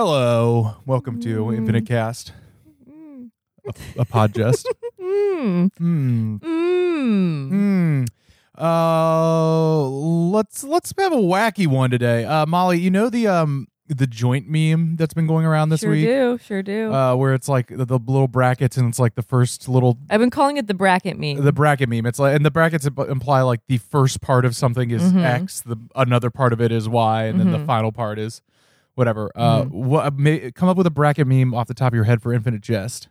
Hello, welcome to Infinite Cast, a, a podcast. Mm. Hmm. Mm. Hmm. Uh, let's let's have a wacky one today. Uh, Molly, you know the um the joint meme that's been going around this sure week, do, sure do. uh, where it's like the, the little brackets and it's like the first little I've been calling it the bracket meme. the bracket meme. It's like and the brackets imply like the first part of something is Mhm. X, the another part of it is Y, and then the Mhm. final part is whatever. Uh, Mhm. what may, come up with a bracket meme off the top of your head for Infinite Jest.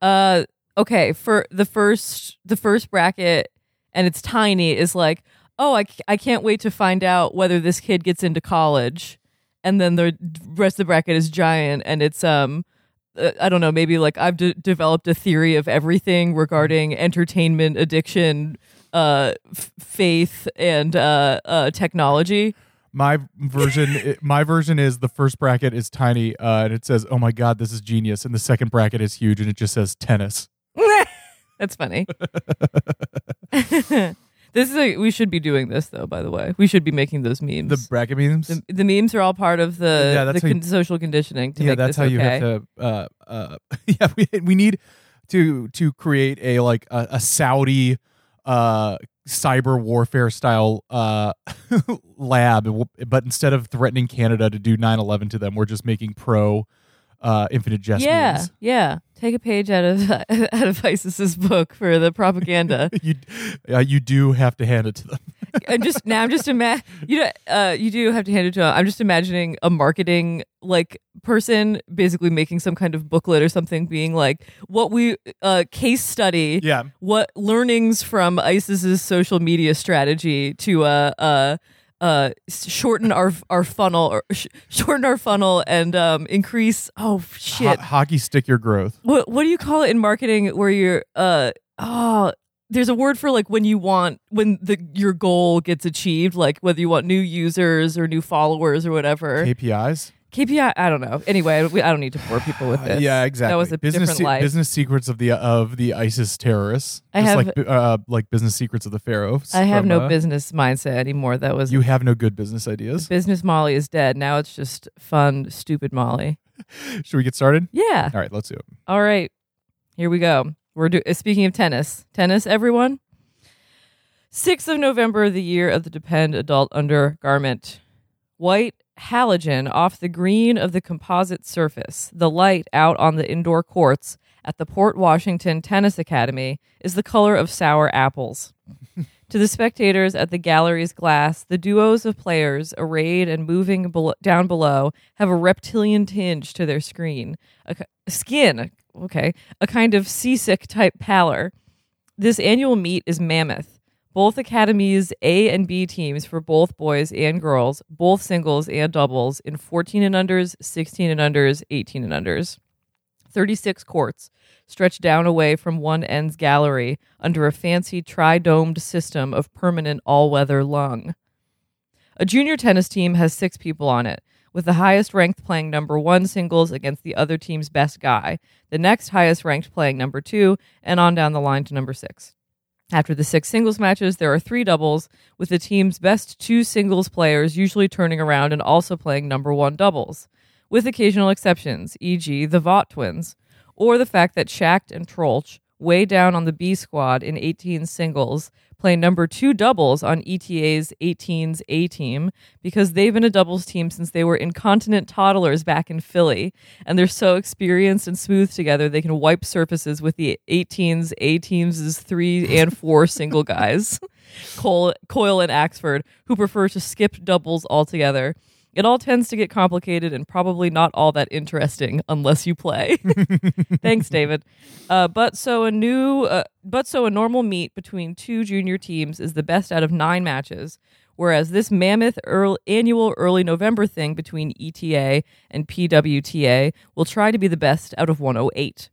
uh, okay, for the first the first bracket, and it's tiny. Is like, oh, I, I can't wait to find out whether this kid gets into college, and then the rest of the bracket is giant, and it's um. uh, I don't know. Maybe like I've de- developed a theory of everything regarding entertainment addiction, uh, f- faith, and uh, uh, technology. My version, my version is the first bracket is tiny, uh, and it says, "Oh my god, this is genius," and the second bracket is huge, and it just says tennis. That's funny. this is a, we should be doing this though. By the way, we should be making those memes. The bracket memes. the, the memes are all part of the, Yeah, that's the how you- social conditioning to yeah, make that's how you have to. Uh, uh, yeah, we we need to to create a like a, a Saudi uh cyber warfare style uh lab but instead of threatening canada to do 9-11 to them we're just making pro uh infinite jest yeah, memes. yeah. Take a page out of out of ISIS's book for the propaganda. you uh, you do have to hand it to them I'm just now. I'm just ima- You know, uh, you do have to hand it to. Him. I'm just imagining a marketing like person basically making some kind of booklet or something, being like, "What we uh, case study." yeah what learnings from ISIS's social media strategy to uh uh uh shorten our our funnel or sh- shorten our funnel and um increase oh shit. Ho- hockey stick your growth. What what do you call it in marketing where you're uh oh there's a word for like when you want when the your goal gets achieved like whether you want new users or new followers or whatever. Kpis KPI I don't know anyway we- I don't need to bore people with this yeah exactly that was a business different life business secrets of the of the isis terrorists I just have- like uh like business secrets of the pharaohs I have from, no uh, business mindset anymore that was you have no good business ideas Business Molly is dead. Now it's just fun, stupid Molly. should we get started Yeah. all right let's do it All right. Here we go. We're do- uh, speaking of tennis. Tennis, everyone. 6th of November, the year of the Depend adult undergarment. White halogen off the green of the composite surface, the light out on the indoor courts at the Port Washington Tennis Academy is the color of sour apples. to the spectators at the gallery's glass, the duos of players arrayed and moving down below have a reptilian tinge to their screen, a ki- skin, okay, a kind of seasick type pallor. This annual meet is mammoth. Both academies' A and B teams for both boys and girls, both singles and doubles, in 14 and unders, 16 and unders, 18 and unders. 36 courts stretch down away from one end's gallery under a fancy tri domed system of permanent all weather lung. A junior tennis team has six people on it, with the highest ranked playing number one singles against the other team's best guy, the next highest ranked playing number two, and on down the line to number six. After the six singles matches, there are three doubles, with the team's best two singles players usually turning around and also playing number one doubles, with occasional exceptions, e.g., the Vaught twins, or the fact that Schacht and Troeltsch, way down on the B squad in 18 singles, play number two doubles on ETA's 18's A team because they've been a doubles team since they were incontinent toddlers back in Philly, and they're so experienced and smooth together they can wipe surfaces with the 18's A team's three and four single guys, Cole, Coyle and Axford, who prefer to skip doubles altogether. It all tends to get complicated and probably not all that interesting unless you play. Thanks, David. Uh, but so a new, uh, but so a normal meet between two junior teams is the best out of nine matches, whereas this mammoth early, annual early November thing between ETA and PWTA will try to be the best out of 108.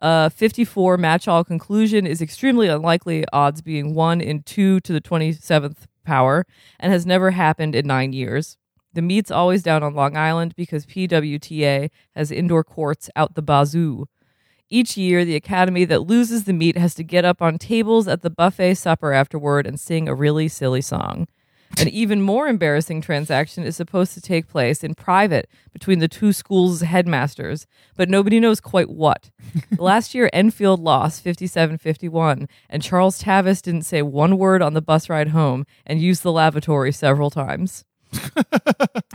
A 54 match all conclusion is extremely unlikely, odds being 1 in 2 to the 27th power, and has never happened in nine years. The meet's always down on Long Island because PWTA has indoor courts out the bazoo. Each year, the academy that loses the meet has to get up on tables at the buffet supper afterward and sing a really silly song. An even more embarrassing transaction is supposed to take place in private between the two schools' headmasters, but nobody knows quite what. Last year, Enfield lost 57 51, and Charles Tavis didn't say one word on the bus ride home and used the lavatory several times.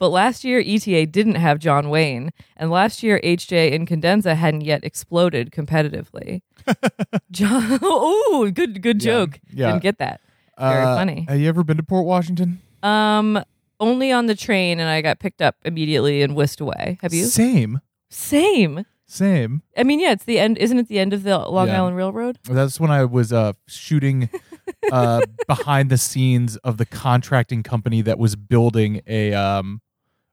But last year, ETA didn't have John Wayne, and last year, HJ Incandenza hadn't yet exploded competitively. John, ooh, good, good Yeah, joke. yeah. Didn't get that. Very Uh, funny. Have you ever been to Port Washington? Um, only on the train, and I got picked up immediately and whisked away. Have you? Same. Same. Same. I mean, yeah, it's the end. Isn't it the end of the Long Yeah. Island Railroad? That's when I was uh, shooting uh, behind the scenes of the contracting company that was building a um,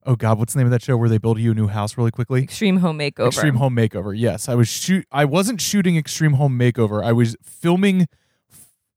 oh god, what's the name of that show where they build you a new house really quickly? Extreme Home Makeover. Extreme Home Makeover. Yes, I was shoot. I wasn't shooting Extreme Home Makeover. I was filming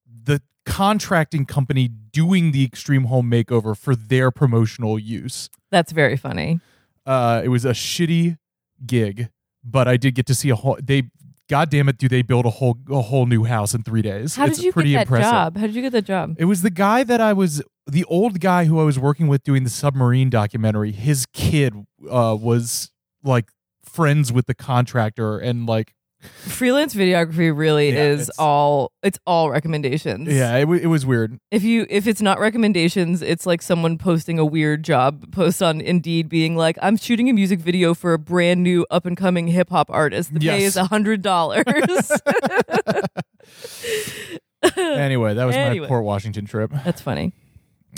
the contracting company doing the Extreme Home Makeover for their promotional use. That's very funny. Uh, it was a shitty gig, but I did get to see a whole. They, god damn it, do they build a whole a whole new house in three days? How it's did you pretty get that impressive. job? How did you get that job? It was the guy that I was the old guy who I was working with doing the submarine documentary. His kid uh, was like friends with the contractor and like Freelance videography really Yeah, is it's- all it's all recommendations. yeah, it, w- it was weird. If you if it's not recommendations, it's like someone posting a weird job post on Indeed being like, I'm shooting a music video for a brand new up and coming hip hop artist. The pay is a hundred dollars. Anyway, that was Anyway. my Port Washington trip. That's funny.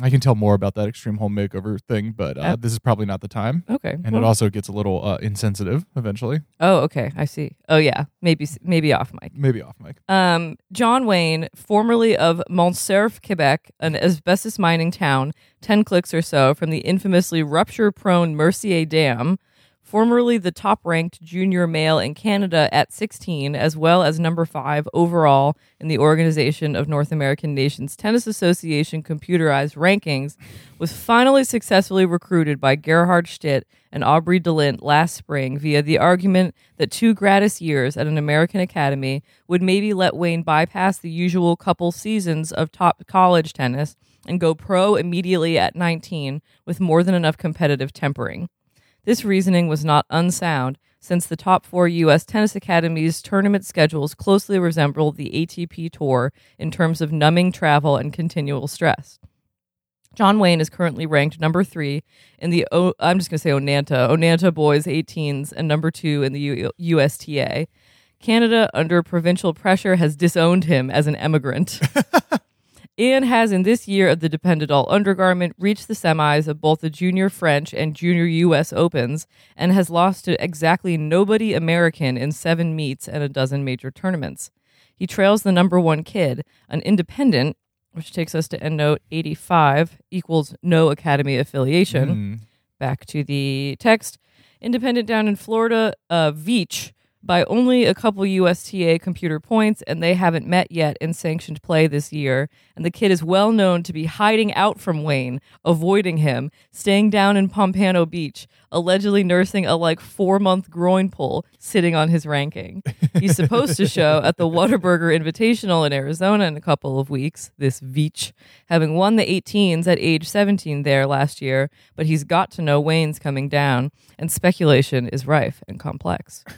I can tell more about that extreme home makeover thing, but uh, Uh, this is probably not the time. Okay. And well- it also gets a little uh, insensitive eventually. oh, okay. I see. Oh yeah. Maybe maybe off mic. Maybe off mic. Um, John Wayne, formerly of Montserf, Quebec, an asbestos mining town 10 clicks or so from the infamously rupture prone Mercier Dam, formerly the top ranked junior male in Canada at 16, as well as number five overall in the Organization of North American Nations Tennis Association computerized rankings, was finally successfully recruited by Gerhard Schtitt and Aubrey DeLint last spring via the argument that two gratis years at an American academy would maybe let Wayne bypass the usual couple seasons of top college tennis and go pro immediately at 19 with more than enough competitive tempering. This reasoning was not unsound, since the top four U.S. tennis academies' tournament schedules closely resemble the ATP Tour in terms of numbing travel and continual stress. John Wayne is currently ranked number three in the o- I'm just going to say Onanta Onanta boys 18s and number two in the U- USTA. Canada, under provincial pressure, has disowned him as an emigrant. and has in this year of the Depend Adult Undergarment reached the semis of both the Junior French and Junior U.S. Opens and has lost to exactly nobody American in seven meets and a dozen major tournaments. He trails the number one kid, an independent, which takes us to end note 85 equals no academy affiliation Hmm. back to the text. Independent down in Florida, uh, Veach by only a couple USTA computer points, and they haven't met yet in sanctioned play this year. And the kid is well known to be hiding out from Wayne, avoiding him, staying down in Pompano Beach, allegedly nursing a like four month groin pull, sitting on his ranking. He's supposed to show at the Whataburger Invitational in Arizona in a couple of weeks, this Veach, having won the 18s at age 17 there last year, but he's got to know Wayne's coming down, and speculation is rife and complex.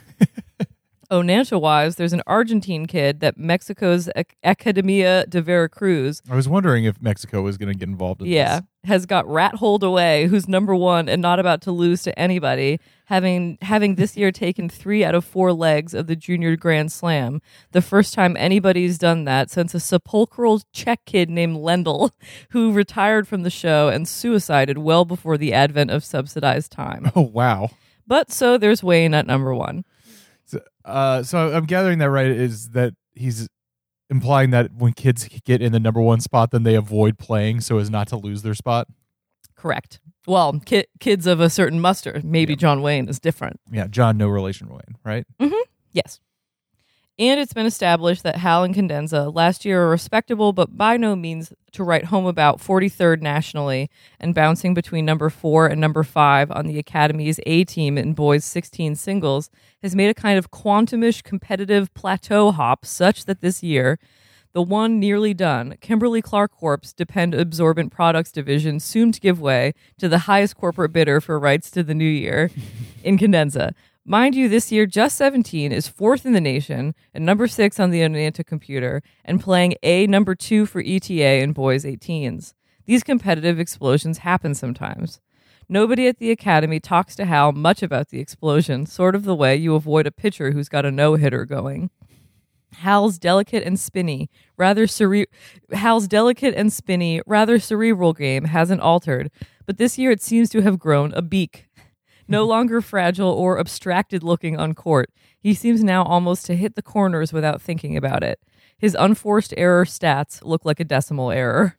Onanta wise, there's an Argentine kid that Mexico's Academia de Veracruz I was wondering if Mexico was going to get involved in yeah, this. has got rat holed away, who's number one and not about to lose to anybody, having having this year taken three out of four legs of the junior grand slam. The first time anybody's done that since a sepulchral Czech kid named Lendl, who retired from the show and suicided well before the advent of subsidized time. Oh, wow. But so there's Wayne at number one. So, uh, so I'm gathering that right is that he's implying that when kids get in the number one spot, then they avoid playing so as not to lose their spot. Correct. Well, ki- kids of a certain muster. Maybe Yeah. John Wayne is different. Yeah, John, no relation Wayne, right? Mm-hmm. Yes. And it's been established that Hal Incandenza last year are respectable, but by no means to write home about 43rd nationally and bouncing between number four and number five on the Academy's A team in boys 16 singles has made a kind of quantumish competitive plateau hop such that this year The one nearly done, Kimberly Clark Corp's Depend Absorbent Products division soon to give way to the highest corporate bidder for rights to the new year, Incandenza. Mind you, this year, Just 17 is fourth in the nation and number six on the Onanta computer and playing A number two for ETA and boys 18s. These competitive explosions happen sometimes. Nobody at the academy talks to Hal much about the explosion, sort of the way you avoid a pitcher who's got a no hitter going. Hal's delicate and spinny, rather cere- Hal's delicate and spinny, rather cerebral game hasn't altered, but this year it seems to have grown a beak. No mm-hmm. longer fragile or abstracted looking on court, he seems now almost to hit the corners without thinking about it. His unforced error stats look like a decimal error.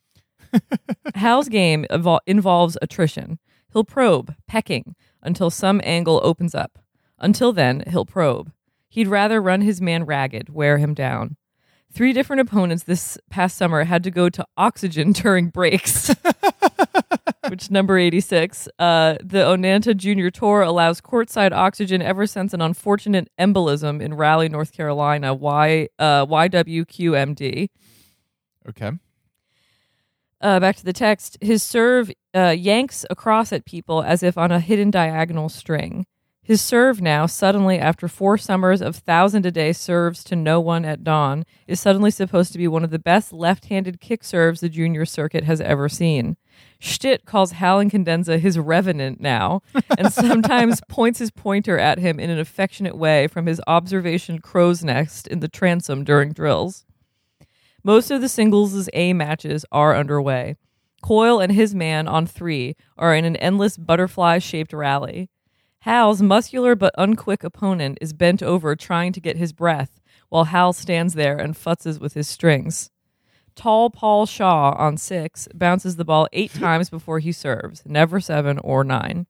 Hal's game evol- involves attrition. He'll probe, pecking, until some angle opens up. Until then, he'll probe. He'd rather run his man ragged, wear him down. Three different opponents this past summer had to go to oxygen during breaks. which number 86. Uh, the Onanta Junior Tour allows courtside oxygen ever since an unfortunate embolism in Raleigh, North Carolina, y, uh, YWQMD. Okay. Uh, back to the text. His serve uh, yanks across at people as if on a hidden diagonal string. His serve now, suddenly, after four summers of thousand a day serves to no one at dawn, is suddenly supposed to be one of the best left handed kick serves the junior circuit has ever seen. Schtitt calls Hal Incandenza his revenant now, and sometimes points his pointer at him in an affectionate way from his observation crow's nest in the transom during drills. Most of the singles' A matches are underway. Coyle and his man on three are in an endless butterfly shaped rally. Hal's muscular but unquick opponent is bent over trying to get his breath, while Hal stands there and futzes with his strings. Tall Paul Shaw on six bounces the ball eight times before he serves, never seven or nine.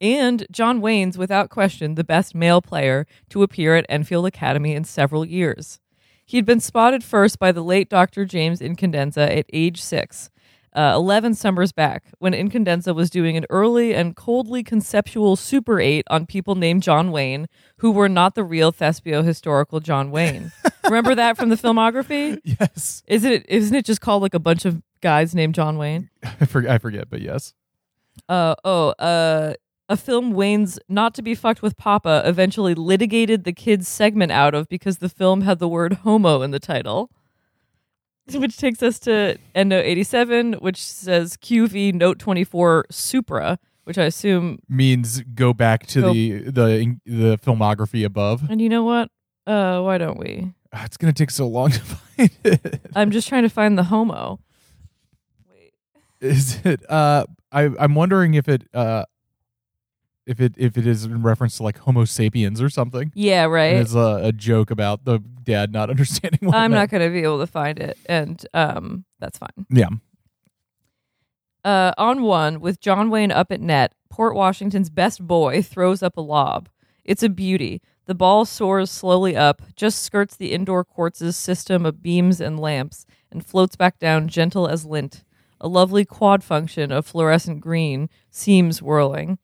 And John Wayne's, without question, the best male player to appear at Enfield Academy in several years. He'd been spotted first by the late Dr. James Incandenza at age six, uh, 11 summers back, when Incandenza was doing an early and coldly conceptual Super 8 on people named John Wayne, who were not the real Thespio historical John Wayne. Remember that from the filmography? Yes. Is it isn't it just called like a bunch of guys named John Wayne? I forget, I forget, but yes. Uh oh, uh a film Wayne's Not to Be Fucked with Papa eventually litigated the kids segment out of because the film had the word homo in the title. Which takes us to EndNote 87, which says QV Note 24 Supra, which I assume. Means go back to Go- the the the filmography above. And you know what? Uh, why don't we? Ah, It's gonna take so long to find it. I'm just trying to find the homo. Wait. Is it? Uh, I I'm wondering if it uh, if it if it is in reference to like Homo sapiens or something. Yeah, And right. It's a, a joke about the dad not understanding what I'm not going to be able to find it, and um, that's fine. Yeah. Uh, on one, with John Wayne up at net, Port Washington's best boy throws up a lob. It's a beauty. The ball soars slowly up, just skirts the indoor courts' system of beams and lamps, and floats back down gentle as lint. A lovely quad function of fluorescent green, seams whirling.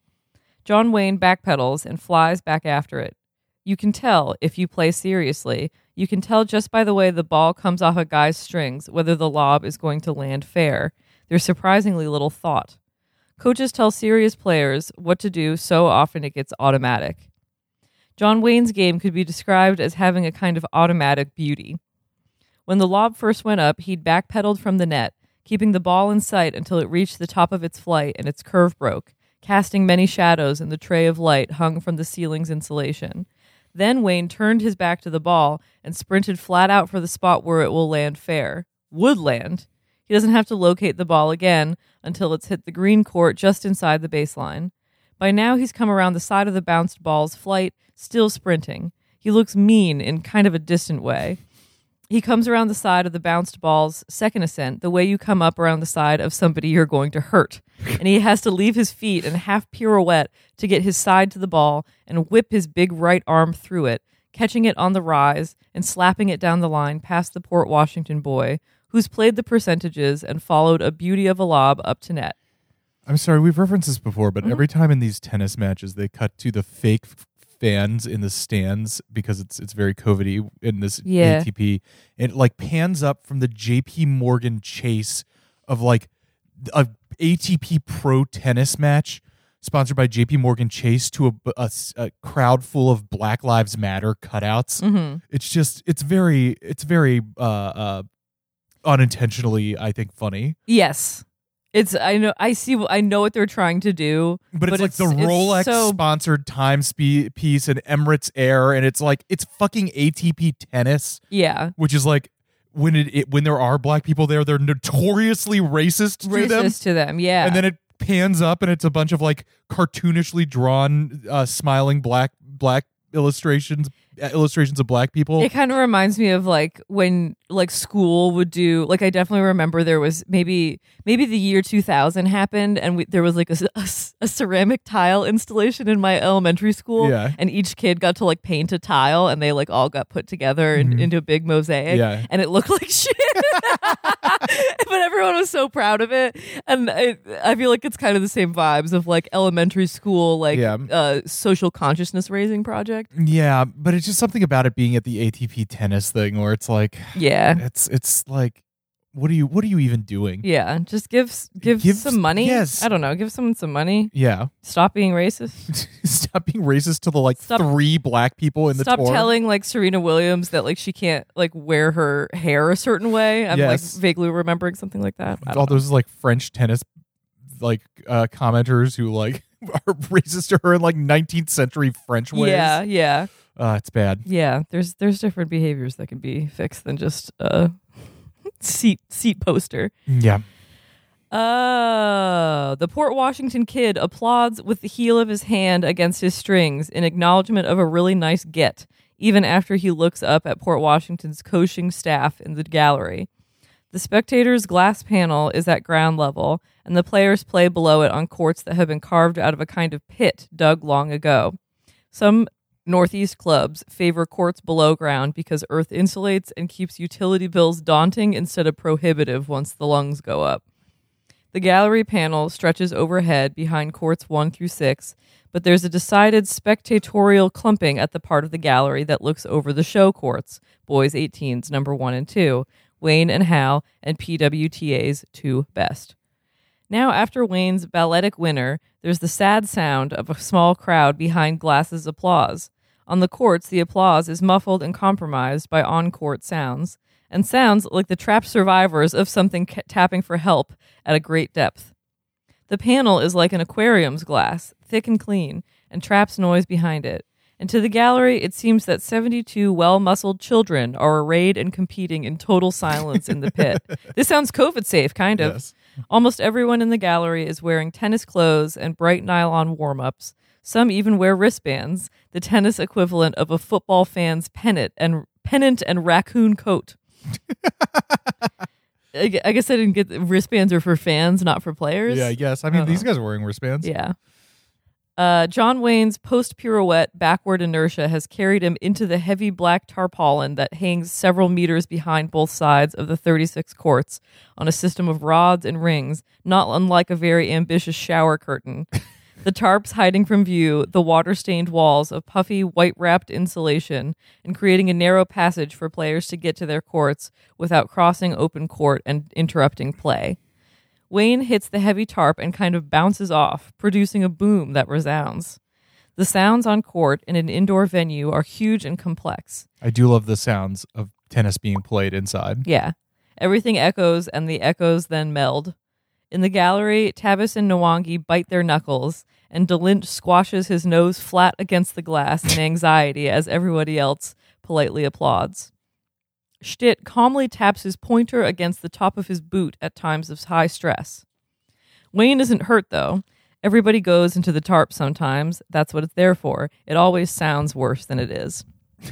John Wayne backpedals and flies back after it. You can tell, if you play seriously, you can tell just by the way the ball comes off a guy's strings whether the lob is going to land fair. There's surprisingly little thought. Coaches tell serious players what to do so often it gets automatic. John Wayne's game could be described as having a kind of automatic beauty. When the lob first went up, he'd backpedaled from the net, keeping the ball in sight until it reached the top of its flight and its curve broke, casting many shadows in the tray of light hung from the ceiling's insulation. Then Wayne turned his back to the ball and sprinted flat out for the spot where it will land fair. Would land. He doesn't have to locate the ball again until it's hit the green court just inside the baseline. By now, he's come around the side of the bounced ball's flight, still sprinting. He looks mean in kind of a distant way. He comes around the side of the bounced ball's second ascent, the way you come up around the side of somebody you're going to hurt. and he has to leave his feet and half pirouette to get his side to the ball and whip his big right arm through it, catching it on the rise and slapping it down the line past the Port Washington boy, who's played the percentages and followed a beauty of a lob up to net. I'm sorry, we've referenced this before, Mm-hmm. but every time in these tennis matches they cut to the fake fans in the stands because it's it's very COVIDy in this Yeah. ATP. And it like pans up from the JP Morgan chase of like a ATP Pro tennis match sponsored by JP Morgan Chase to a crowd full of Black Lives Matter cutouts. hmm It's just it's very it's very uh uh unintentionally I think funny. Yes. It's I know I see I know what they're trying to do. But it's But like the it's- it's Rolex so- sponsored time spe- piece and Emirates Air, and it's like it's fucking ATP tennis, Yeah. which is like when it, it when there are black people there, they're notoriously racist to Racist them. to them. Yeah. And then it pans up, and it's a bunch of like cartoonishly drawn, uh, smiling black black illustrations illustrations of black people. It kind of reminds me of like when like school would do like I definitely remember there was maybe maybe the year 2000 happened and we, there was like a a ceramic tile installation in my elementary school Yeah. and each kid got to like paint a tile and they like all got put together in, Mhm. into a big mosaic Yeah. and it looked like shit but everyone was so proud of it and it, I feel like it's kind of the same vibes of like elementary school like Yeah. uh, social consciousness raising project yeah, but it's just something about it being at the ATP tennis thing where it's like yeah it's it's like what are you what are you even doing? Yeah, just give give, Give some money. yes. I don't know. Give someone some money. Yeah. Stop being racist. Stop being racist to the like Stop- three black people in the Stop tour. telling like Serena Williams that like she can't like wear her hair a certain way. I'm Yes. like vaguely remembering something like that. All know. those like French tennis like uh commenters who like are racist to her in like 19th century French ways. Yeah, yeah, Uh, it's bad. yeah. There's there's different behaviors that can be fixed than just a seat seat poster. Yeah. Oh, the Port Washington kid applauds with the heel of his hand against his strings in acknowledgement of a really nice get, even after he looks up at Port Washington's coaching staff in the gallery. The spectators' glass panel is at ground level, and the players play below it on courts that have been carved out of a kind of pit dug long ago. Some Northeast clubs favor courts below ground because earth insulates and keeps utility bills daunting instead of prohibitive once the lungs go up. The gallery panel stretches overhead behind courts 1 through 6, but there's a decided spectatorial clumping at the part of the gallery that looks over the show courts, boys 18s number 1 and 2, Wayne and Hal, and PWTA's two best. Now, after Wayne's balletic winner, there's the sad sound of a small crowd behind Glass's applause. On the courts, the applause is muffled and compromised by on court sounds, and sounds like the trapped survivors of something ca- tapping for help at a great depth. The panel is like an aquarium's glass, thick and clean, and traps noise behind it. And to the gallery, it seems that 72 well muscled children are arrayed and competing in total silence in the pit. This sounds COVID safe, kind of. Yes. Almost everyone in the gallery is wearing tennis clothes and bright nylon warm ups. Some even wear wristbands, the tennis equivalent of a football fan's pennant and pennant and raccoon coat. I gu- I guess I didn't get the wristbands are for fans, not for players. Yeah, yes. I mean, these guys are wearing wristbands. Yeah. Uh, John Wayne's post pirouette backward inertia has carried him into the heavy black tarpaulin that hangs several meters behind both sides of the 36 courts on a system of rods and rings, not unlike a very ambitious shower curtain. the tarps hiding from view the water stained walls of puffy, white wrapped insulation and creating a narrow passage for players to get to their courts without crossing open court and interrupting play. Wayne hits the heavy tarp and kind of bounces off, producing a boom that resounds. The sounds on court in an indoor venue are huge and complex. I do love the sounds of tennis being played inside. Yeah. Everything echoes, and the echoes then meld. In the gallery, Tavis and Nwangi bite their knuckles, and Delint squashes his nose flat against the glass in anxiety as everybody else politely applauds. Schtitt calmly taps his pointer against the top of his boot at times of high stress. Wayne isn't hurt, though. Everybody goes into the tarp sometimes. That's what it's there for. It always sounds worse than it is.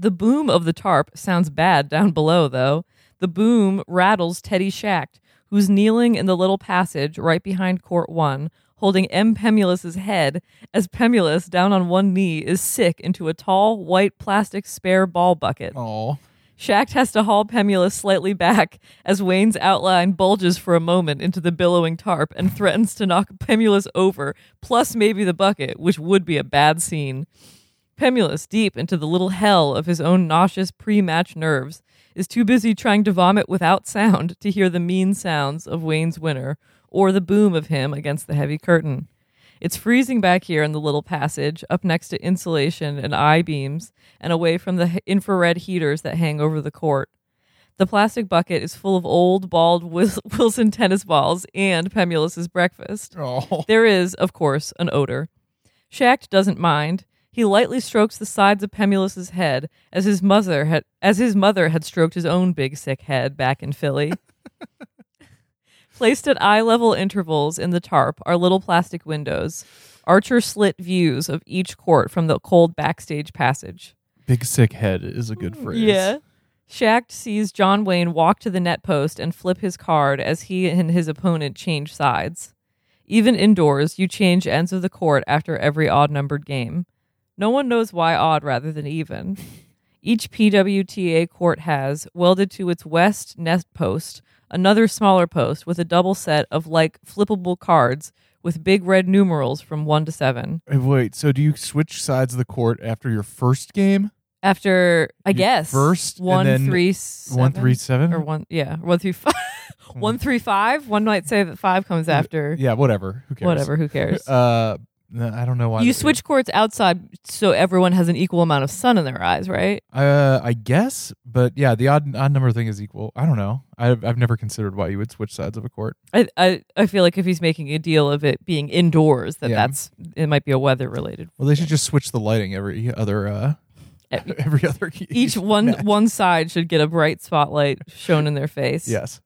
The boom of the tarp sounds bad down below, though. The boom rattles Teddy Schacht, who's kneeling in the little passage right behind Court 1, holding M. Pemulis's head as Pemulis, down on one knee, is sick into a tall, white plastic spare ball bucket. Oh. Schacht has to haul Pemulis slightly back as Wayne's outline bulges for a moment into the billowing tarp and threatens to knock Pemulis over, plus maybe the bucket, which would be a bad scene. Pemulis, deep into the little hell of his own nauseous pre match nerves, is too busy trying to vomit without sound to hear the mean sounds of Wayne's winner or the boom of him against the heavy curtain. It's freezing back here in the little passage, up next to insulation and I beams, and away from the infrared heaters that hang over the court. The plastic bucket is full of old, bald Wilson tennis balls and Pemulis's breakfast. Oh. There is, of course, an odor. Schacht doesn't mind. He lightly strokes the sides of Pemulis's head as his mother had as his mother had stroked his own big sick head back in Philly. Placed at eye level intervals in the tarp are little plastic windows, archer slit views of each court from the cold backstage passage. Big sick head is a good mm, phrase. Yeah. Schacht sees John Wayne walk to the net post and flip his card as he and his opponent change sides. Even indoors, you change ends of the court after every odd numbered game. No one knows why odd rather than even. Each PWTA court has, welded to its west nest post, another smaller post with a double set of like flippable cards with big red numerals from 1 to 7. Uh, Wait, so do you switch sides of the court after your first game? After, I You guess, first, and 1 then 3 One, three, seven? or one yeah one through five one through five one might say that five comes after Yeah, whatever. Who cares? whatever who cares Uh, I don't know why. you switch courts outside so everyone has an equal amount of sun in their eyes right Uh, I guess, but yeah, the odd odd number thing is equal. I don't know. I've I've never considered why you would switch sides of a court. I, I i feel like if he's making a deal of it being indoors that Yeah. that's it might be a weather related Well, they should just switch the lighting every other uh every other each one match. one side should get a bright spotlight shown in their face Yes.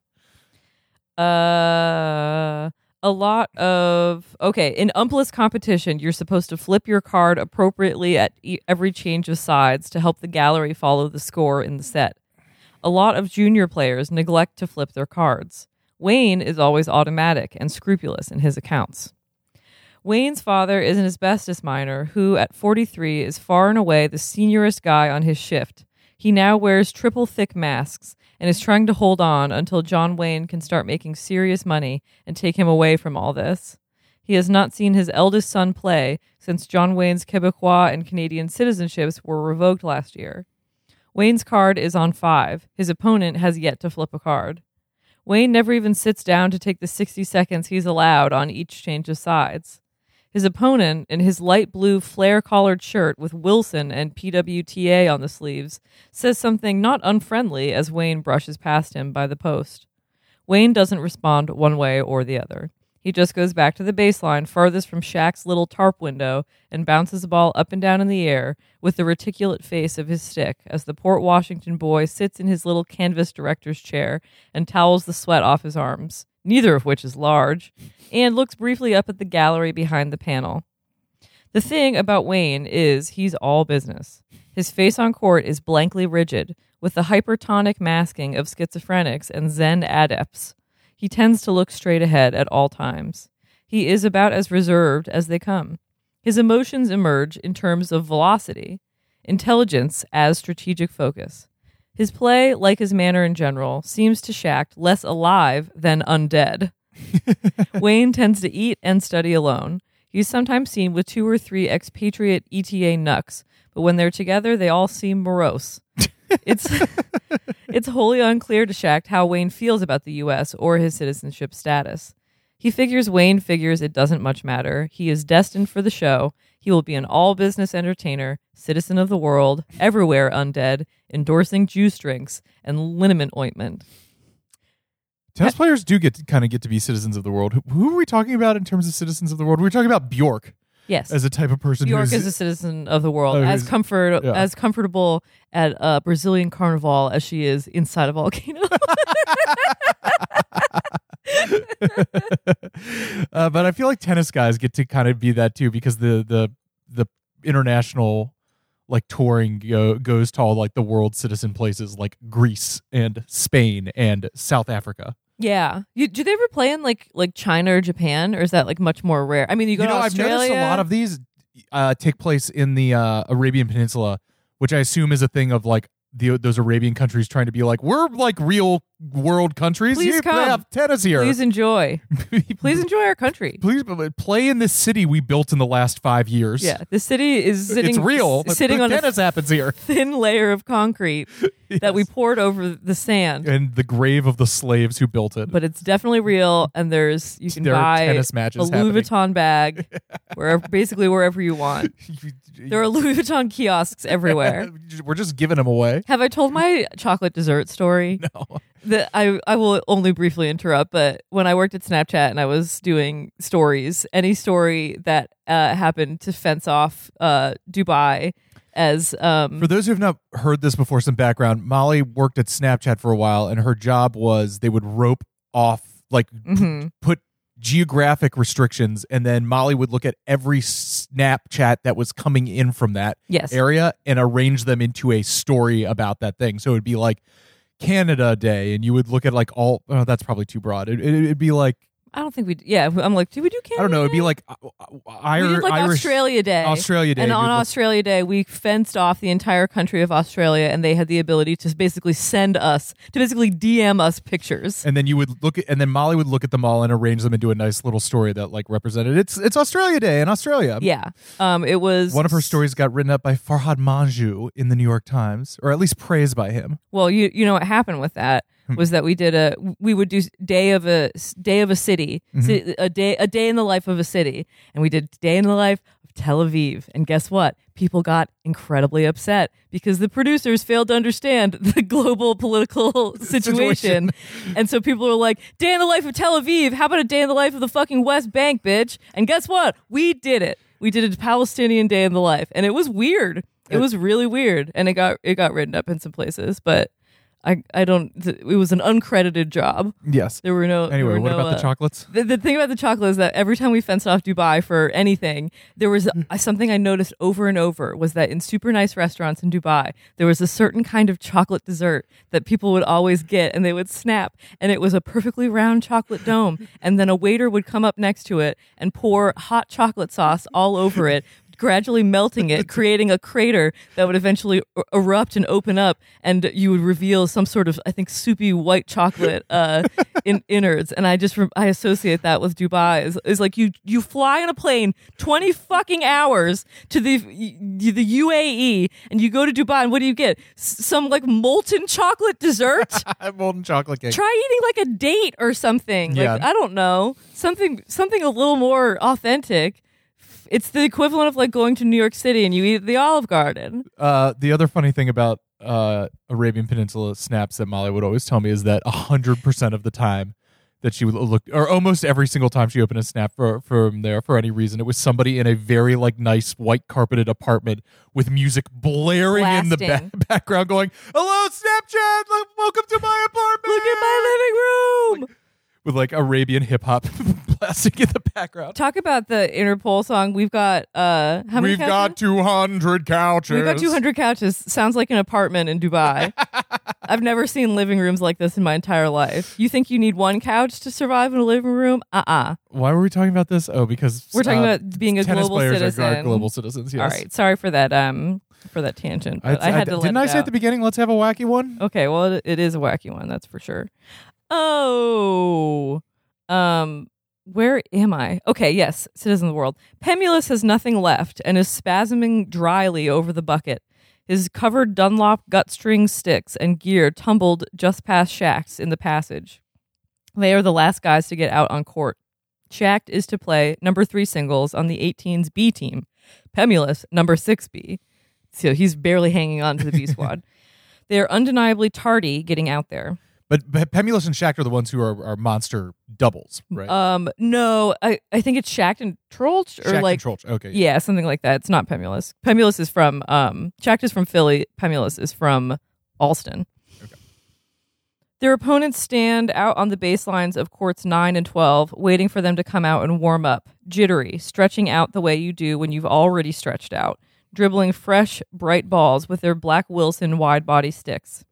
Uh, a lot of okay in umpless competition you're supposed to flip your card appropriately at e- every change of sides to help the gallery follow the score in the set. A lot of junior players neglect to flip their cards. Wayne is always automatic and scrupulous in his accounts. Wayne's father is an asbestos miner who at 43 is far and away the seniorest guy on his shift. He now wears triple thick masks and is trying to hold on until John Wayne can start making serious money and take him away from all this. He has not seen his eldest son play since John Wayne's Quebecois and Canadian citizenships were revoked last year. Wayne's card is on five. His opponent has yet to flip a card. Wayne never even sits down to take the 60 seconds he's allowed on each change of sides. His opponent, in his light blue flare collared shirt with Wilson and PWTA on the sleeves, says something not unfriendly as Wayne brushes past him by the post. Wayne doesn't respond one way or the other. He just goes back to the baseline farthest from Schacht's little tarp window and bounces the ball up and down in the air with the reticulate face of his stick as the Port Washington boy sits in his little canvas director's chair and towels the sweat off his arms, neither of which is large, and looks briefly up at the gallery behind the panel. The thing about Wayne is he's all business. His face on court is blankly rigid, with the hypertonic masking of schizophrenics and Zen adepts. He tends to look straight ahead at all times. He is about as reserved as they come. His emotions emerge in terms of velocity, intelligence as strategic focus. His play, like his manner in general, seems to Schacht less alive than undead. Wayne tends to eat and study alone. He's sometimes seen with two or three expatriate ETA nucks, but when they're together, they all seem morose. it's it's wholly unclear to Schacht how Wayne feels about the U.S. or his citizenship status. He figures Wayne figures it doesn't much matter. He is destined for the show. He will be an all business entertainer, citizen of the world, everywhere undead, endorsing juice drinks and liniment ointment. Tennis players do get to kind of get to be citizens of the world. Who, who are we talking about in terms of citizens of the world? We're talking about Bjork Yes. as a type of person who's is a citizen of the world, Oh, as comfort yeah. as comfortable at a Brazilian carnival as she is inside a volcano. uh, but I feel like tennis guys get to kind of be that too because the the the international like touring go, goes to all like the world citizen places like Greece and Spain and South Africa. yeah. You, do they ever play in like like China or Japan, or is that like much more rare? I mean, you go you know, to I've noticed a lot of these uh, take place in the uh, Arabian Peninsula, which I assume is a thing of like the those Arabian countries trying to be like we're like real world countries. Please you come. have tennis here. Please enjoy. Please enjoy our country. Please uh, play in this city we built in the last five years. Yeah, the city is sitting. it's real. s- Sitting but on a tennis happens here. thin layer of concrete that we poured over the sand. and the grave of the slaves who built it. But it's definitely real, and there's you can There buy tennis a Louis happening. Vuitton bag, wherever basically wherever you want. There are Louis Vuitton kiosks everywhere. We're just giving them away. Have I told my chocolate dessert story? No. That I I will only briefly interrupt, but when I worked at Snapchat and I was doing stories, any story that uh, happened to fence off uh, Dubai as um, For those who have not heard this before, some background. Molly worked at Snapchat for a while, and her job was they would rope off, like mhm. put geographic restrictions, and then Molly would look at every Snapchat that was coming in from that yes, area and arrange them into a story about that thing. So it'd be like Canada Day, and you would look at like all. Oh, that's probably too broad. It, it, it'd be like I don't think we. Yeah, I'm like, do we do Canada? I don't know. It'd be like uh, uh, we Ir- did like Irish Australia Day. Australia Day. And on Australia Day, we fenced off the entire country of Australia, and they had the ability to basically send us, to basically DM us pictures. and then you would look at, and then Molly would look at them all and arrange them into a nice little story that like represented it's it's Australia Day in Australia. Yeah, um, it was One of her stories got written up by Farhad Manjoo in the New York Times, or at least praised by him. Well, you you know what happened with that. was that we did a we would do day of a day of a city, Mm-hmm. a day a day in the life of a city, and we did day in the life of Tel Aviv. And guess what? People got incredibly upset because the producers failed to understand the global political situation, and so people were like, "Day in the life of Tel Aviv. How about a day in the life of the fucking West Bank, bitch?" And guess what? We did it. We did a Palestinian day in the life, and it was weird. It was really weird, and it got it got written up in some places, but I I don't. Th- it was an uncredited job. Yes. There were no. there Anyway, were what no, about uh, the chocolates? The, the thing about the chocolate is that every time we fenced off Dubai for anything, there was something I noticed over and over was that in super nice restaurants in Dubai, there was a certain kind of chocolate dessert that people would always get and they would snap. And it was a perfectly round chocolate dome. And then a waiter would come up next to it and pour hot chocolate sauce all over it. Gradually melting it, creating a crater that would eventually er- erupt and open up, and you would reveal some sort of, I think, soupy white chocolate uh, in innards. And I just I associate that with Dubai. Is, is like you you fly on a plane twenty fucking hours to the the UAE, and you go to Dubai, and what do you get? S- some like molten chocolate dessert. Molten chocolate cake. Try eating like a date or something. Yeah. Like I don't know something something a little more authentic. It's the equivalent of like going to New York City and you eat at the Olive Garden. Uh, the other funny thing about uh, Arabian Peninsula snaps that Molly would always tell me is that hundred percent of the time that she would look, or almost every single time she opened a snap for, from there for any reason, it was somebody in a very like nice white carpeted apartment with music blaring in the ba- background, going, "Hello, Snapchat! Like, welcome to my apartment." Look at my living room. With like Arabian hip hop blasting in the background. Talk about the Interpol song. We've got uh how many We've got two hundred couches. We've got 200 couches. Sounds like an apartment in Dubai. I've never seen living rooms like this in my entire life. You think you need one couch to survive in a living room? Uh-uh. Why were we talking about this? Oh, because We're talking uh, about being a tennis global players citizen. are global citizens. Yes. All right. Sorry for that um for that tangent. But I, had to let didn't I say out. at the beginning? Let's have a wacky one. Okay, well it, it is a wacky one, that's for sure. Oh. Um where am I? Okay, yes, citizen of the world. Pemulis has nothing left and is spasming dryly over the bucket. His covered Dunlop gutstring sticks and gear tumbled just past Schacht's in the passage. They are the last guys to get out on court. Schacht is to play number three singles on the 18's B team. Pemulis, number six B. So he's barely hanging on to the B squad. They are undeniably tardy getting out there. But, Pemulis and Shack are the ones who are, are monster doubles, right? Um, no, I, I think it's Schacht and Troeltsch or Shack like and Troeltsch. Okay. yeah, something like that. It's not Pemulis. Pemulis is from um Schacht is from Philly. Pemulis is from Allston. Their opponents stand out on the baselines of courts 9 and 12, waiting for them to come out and warm up, jittery, stretching out the way you do when you've already stretched out, dribbling fresh, bright balls with their black Wilson wide body sticks.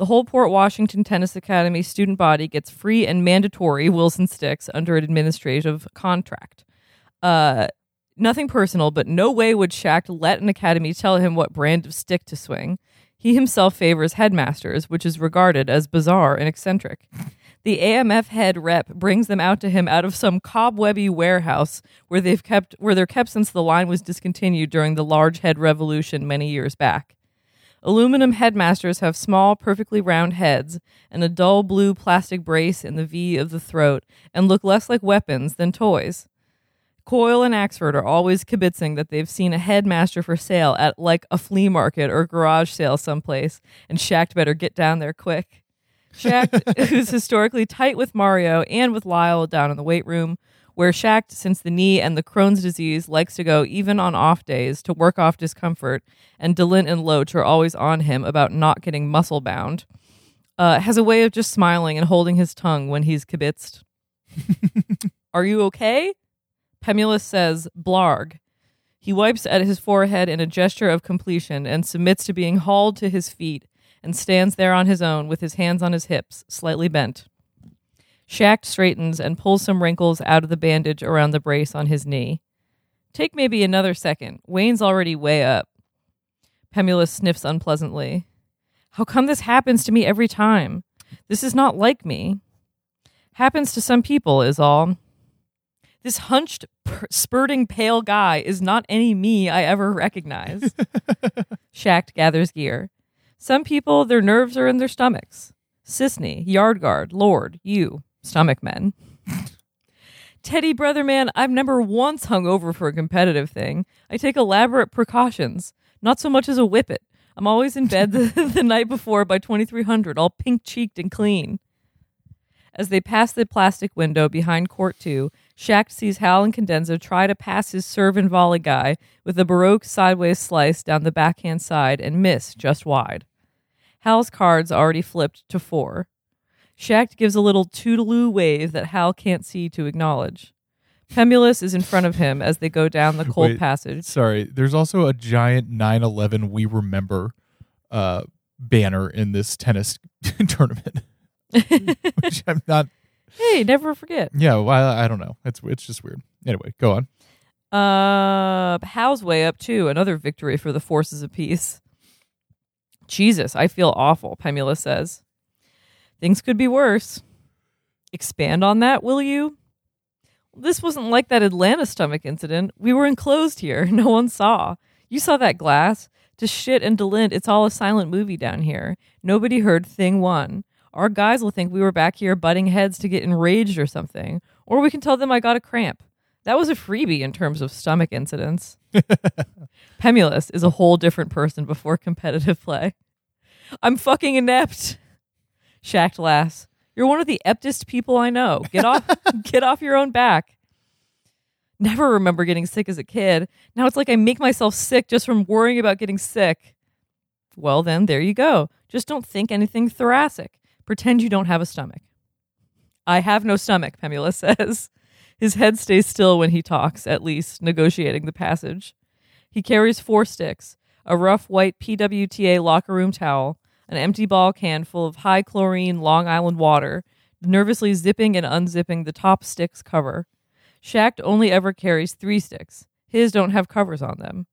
The whole Port Washington Tennis Academy student body gets free and mandatory Wilson sticks under an administrative contract. Uh, nothing personal, but no way would Schacht let an academy tell him what brand of stick to swing. He himself favors headmasters, which is regarded as bizarre and eccentric. The AMF head rep brings them out to him out of some cobwebby warehouse where they've kept where they're kept since the line was discontinued during the large head revolution many years back. Aluminum headmasters have small, perfectly round heads and a dull blue plastic brace in the V of the throat and look less like weapons than toys. Coyle and Axford are always kibitzing that they've seen a headmaster for sale at like a flea market or garage sale someplace, and Schacht better get down there quick. Schacht, who's historically tight with Mario and with Lyle down in the weight room, where Schacht, since the knee and the Crohn's disease, likes to go even on off days to work off discomfort, and Delint and Loach are always on him about not getting muscle bound, uh, has a way of just smiling and holding his tongue when he's kibitzed. are you okay? Pemulis says, Blarg. He wipes at his forehead in a gesture of completion and submits to being hauled to his feet and stands there on his own with his hands on his hips, slightly bent. Schacht straightens and pulls some wrinkles out of the bandage around the brace on his knee. Take maybe another second. Wayne's already way up. Pemulis sniffs unpleasantly. How come this happens to me every time? This is not like me. Happens to some people, is all. This hunched, spurting, pale guy is not any me I ever recognize. Schacht gathers gear. Some people, their nerves are in their stomachs. Sisney, Yard Guard, Lord, you, stomach men. Teddy, brother man, I've never once hung over for a competitive thing. I take elaborate precautions, not so much as a whippet. I'm always in bed the, the night before by 2300, all pink cheeked and clean. As they pass the plastic window behind Court 2, Schacht sees Hal Incandenza try to pass his serve and volley guy with a Baroque sideways slice down the backhand side and miss just wide. Hal's cards already flipped to four. Schacht gives a little toodaloo wave that Hal can't see to acknowledge. Pemulis is in front of him as they go down the cold Wait. passage. Sorry, there's also a giant 9/11 We Remember uh, banner in this tennis tournament, which I'm not. Hey, never forget. Yeah, well, I, I don't know. It's it's just weird. Anyway, go on. Uh, Hal's way up too. Another victory for the forces of peace. Jesus, I feel awful. Pemula says, "Things could be worse." Expand on that, will you? This wasn't like that Atlanta stomach incident. We were enclosed here. No one saw. You saw that glass. To Schtitt and Delint, it's all a silent movie down here. Nobody heard thing one. Our guys will think we were back here butting heads to get enraged or something. Or we can tell them I got a cramp. That was a freebie in terms of stomach incidents. Pemulis is a whole different person before competitive play. I'm fucking inept. Schacht laughs. You're one of the eptest people I know. Get off get off your own back. Never remember getting sick as a kid. Now it's like I make myself sick just from worrying about getting sick. Well then, there you go. Just don't think anything thoracic. Pretend you don't have a stomach. I have no stomach, Pemula says. His head stays still when he talks, at least, negotiating the passage. He carries four sticks a rough white PWTA locker room towel, an empty ball can full of high chlorine Long Island water, nervously zipping and unzipping the top stick's cover. Schacht only ever carries three sticks. His don't have covers on them.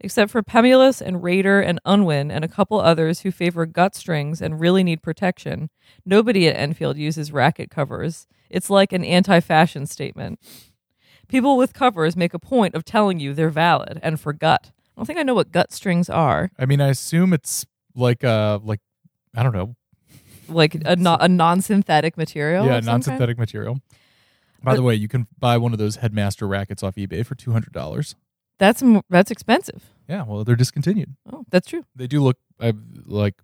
Except for Pemulis and Raider and Unwin and a couple others who favor gut strings and really need protection, nobody at Enfield uses racket covers. It's like an anti fashion statement. People with covers make a point of telling you they're valid, and for gut. I don't think I know what gut strings are. I mean, I assume it's like uh like I don't know. Like a, no, a non synthetic material? yeah, kind? non-synthetic material. By the way, you can buy one of those headmaster rackets off eBay for two hundred dollars. That's, that's expensive. Yeah, well, they're discontinued. Oh, that's true. They do look I like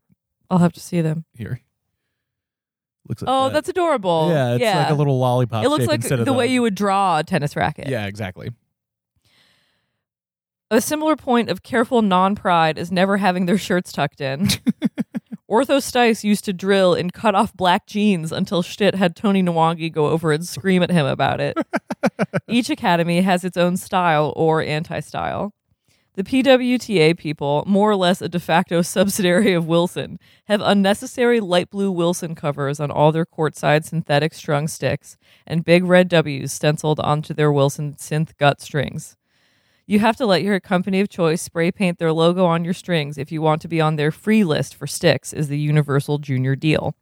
I'll have to see them. here. Looks like Oh, that. that's adorable. yeah, it's like a little lollipop. It looks like instead the, of the way you would draw a tennis racket. Yeah, exactly. A similar point of careful non pride is never having their shirts tucked in. Ortho Stice used to drill in cut off black jeans until Schtitt had Tony Nwangi go over and scream at him about it. Each academy has its own style or anti style. The PWTA people, more or less a de facto subsidiary of Wilson, have unnecessary light blue Wilson covers on all their courtside synthetic strung sticks and big red W's stenciled onto their Wilson synth gut strings. You have to let your company of choice spray paint their logo on your strings if you want to be on their free list for sticks, is the universal junior deal.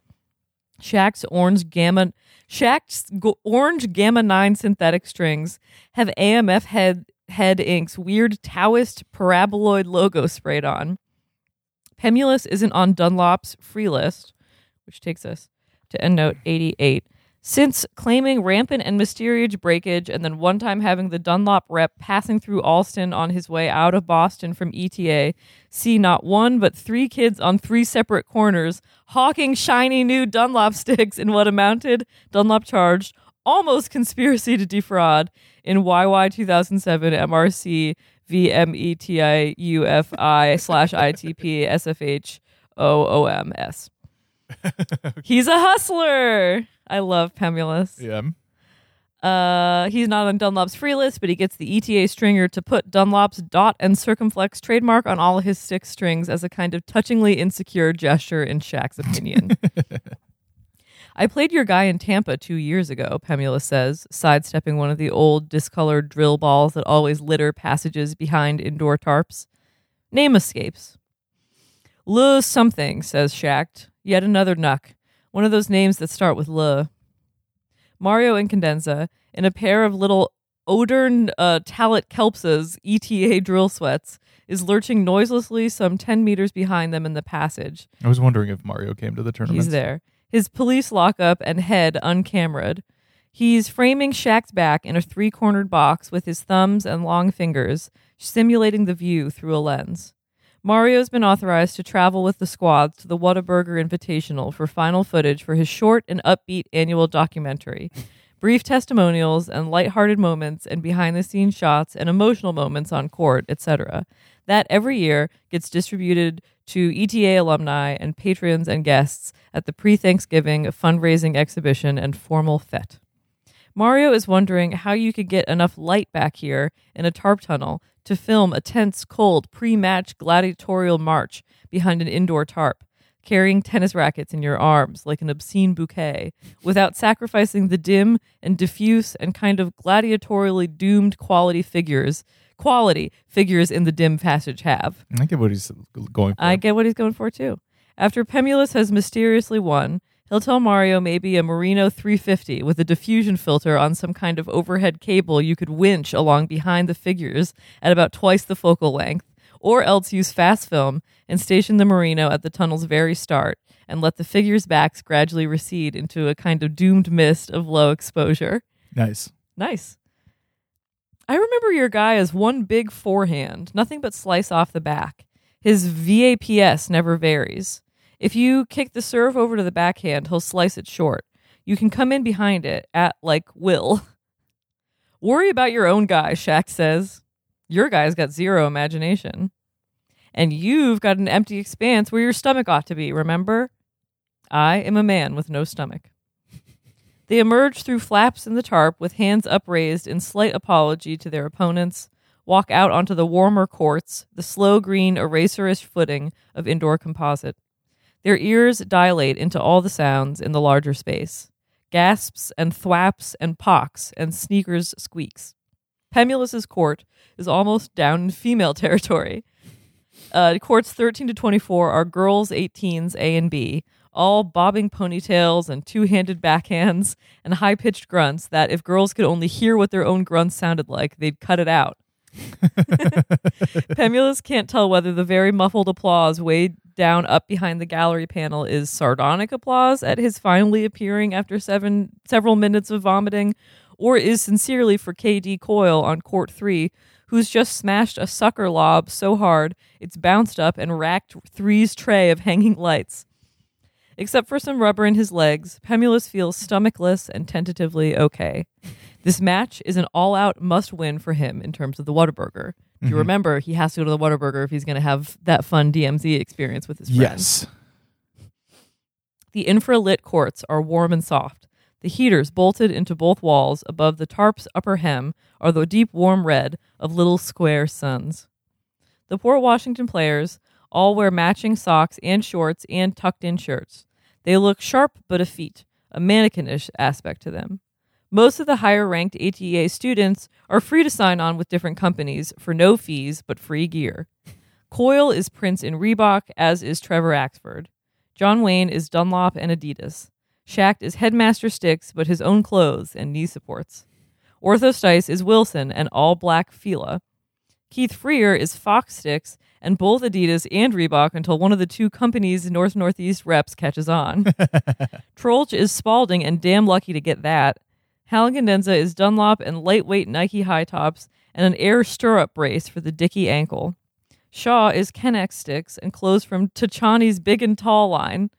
Schacht's orange gamma Schacht's orange gamma 9 synthetic strings have AMF head head inks weird Taoist paraboloid logo sprayed on. Pemulis isn't on Dunlop's free list, which takes us to endnote 88. Since claiming rampant and mysterious breakage and then one time having the Dunlop rep passing through Allston on his way out of Boston from ETA, see not one but three kids on three separate corners hawking shiny new Dunlop sticks in what amounted, Dunlop charged, almost conspiracy to defraud in YY 2007 MRC VMETIUFI slash ITP SFH OOMS. He's a hustler. I love Pemulis. Yeah. Uh, he's not on Dunlop's free list, but he gets the ETA stringer to put Dunlop's dot and circumflex trademark on all his six strings as a kind of touchingly insecure gesture, in Schacht's opinion. I played your guy in Tampa two years ago, Pemulis says, sidestepping one of the old discolored drill balls that always litter passages behind indoor tarps. Name escapes. Le something, says Schacht. Yet another nuck. One of those names that start with Le. Mario Incandenza, in a pair of little Odern uh, Talit Kelpsas ETA drill sweats, is lurching noiselessly some 10 meters behind them in the passage. I was wondering if Mario came to the tournament. He's there. His police lockup and head uncameraed. He's framing Schacht's back in a three cornered box with his thumbs and long fingers, simulating the view through a lens. Mario's been authorized to travel with the squads to the Whataburger Invitational for final footage for his short and upbeat annual documentary. Brief testimonials and lighthearted moments and behind the scenes shots and emotional moments on court, etc. That every year gets distributed to ETA alumni and patrons and guests at the pre Thanksgiving fundraising exhibition and formal fete. Mario is wondering how you could get enough light back here in a tarp tunnel to film a tense, cold, pre match gladiatorial march behind an indoor tarp, carrying tennis rackets in your arms like an obscene bouquet, without sacrificing the dim and diffuse and kind of gladiatorially doomed quality figures. Quality figures in the dim passage have. I get what he's going for. I get what he's going for too. After Pemulis has mysteriously won, he'll tell Mario maybe a Merino 350 with a diffusion filter on some kind of overhead cable you could winch along behind the figures at about twice the focal length, or else use fast film and station the Merino at the tunnel's very start and let the figures' backs gradually recede into a kind of doomed mist of low exposure. nice. Nice. I remember your guy as one big forehand, nothing but slice off the back. His VAPS never varies. If you kick the serve over to the backhand, he'll slice it short. You can come in behind it at like will. Worry about your own guy, Schacht says. Your guy's got zero imagination. And you've got an empty expanse where your stomach ought to be, remember? I am a man with no stomach. They emerge through flaps in the tarp with hands upraised in slight apology to their opponents, walk out onto the warmer courts, the slow green eraserish footing of indoor composite. Their ears dilate into all the sounds in the larger space gasps and thwaps and pocks and sneakers squeaks. Pemulis's court is almost down in female territory. Uh, courts 13 to 24 are girls 18s A and B, all bobbing ponytails and two handed backhands and high pitched grunts that if girls could only hear what their own grunts sounded like, they'd cut it out. Pemulis can't tell whether the very muffled applause weighed down up behind the gallery panel is sardonic applause at his finally appearing after seven several minutes of vomiting, or is sincerely for KD Coyle on court three, who's just smashed a sucker lob so hard it's bounced up and racked three's tray of hanging lights. Except for some rubber in his legs, Pemulis feels stomachless and tentatively okay. This match is an all out must win for him in terms of the Whataburger. If you Mhm. remember, he has to go to the Whataburger if he's going to have that fun DMZ experience with his friends. Yes. The infralit courts are warm and soft. The heaters bolted into both walls above the tarp's upper hem are the deep warm red of little square suns. The Port Washington players all wear matching socks and shorts and tucked in shirts. They look sharp but effete, a mannequinish aspect to them. Most of the higher ranked ETA students are free to sign on with different companies for no fees but free gear. Coyle is Prince in Reebok, as is Trevor Axford. John Wayne is Dunlop and Adidas. Schacht is Headmaster Sticks, but his own clothes and knee supports. Ortho Stice is Wilson and all black Fila. Keith Freer is Fox Sticks and both Adidas and Reebok until one of the two companies' North Northeast reps catches on. Troeltsch is Spalding and damn lucky to get that. Hal Incandenza is Dunlop and lightweight Nike high tops and an air stirrup brace for the Dicky ankle. Shaw is Kennex sticks and clothes from Tachani's Big and Tall line.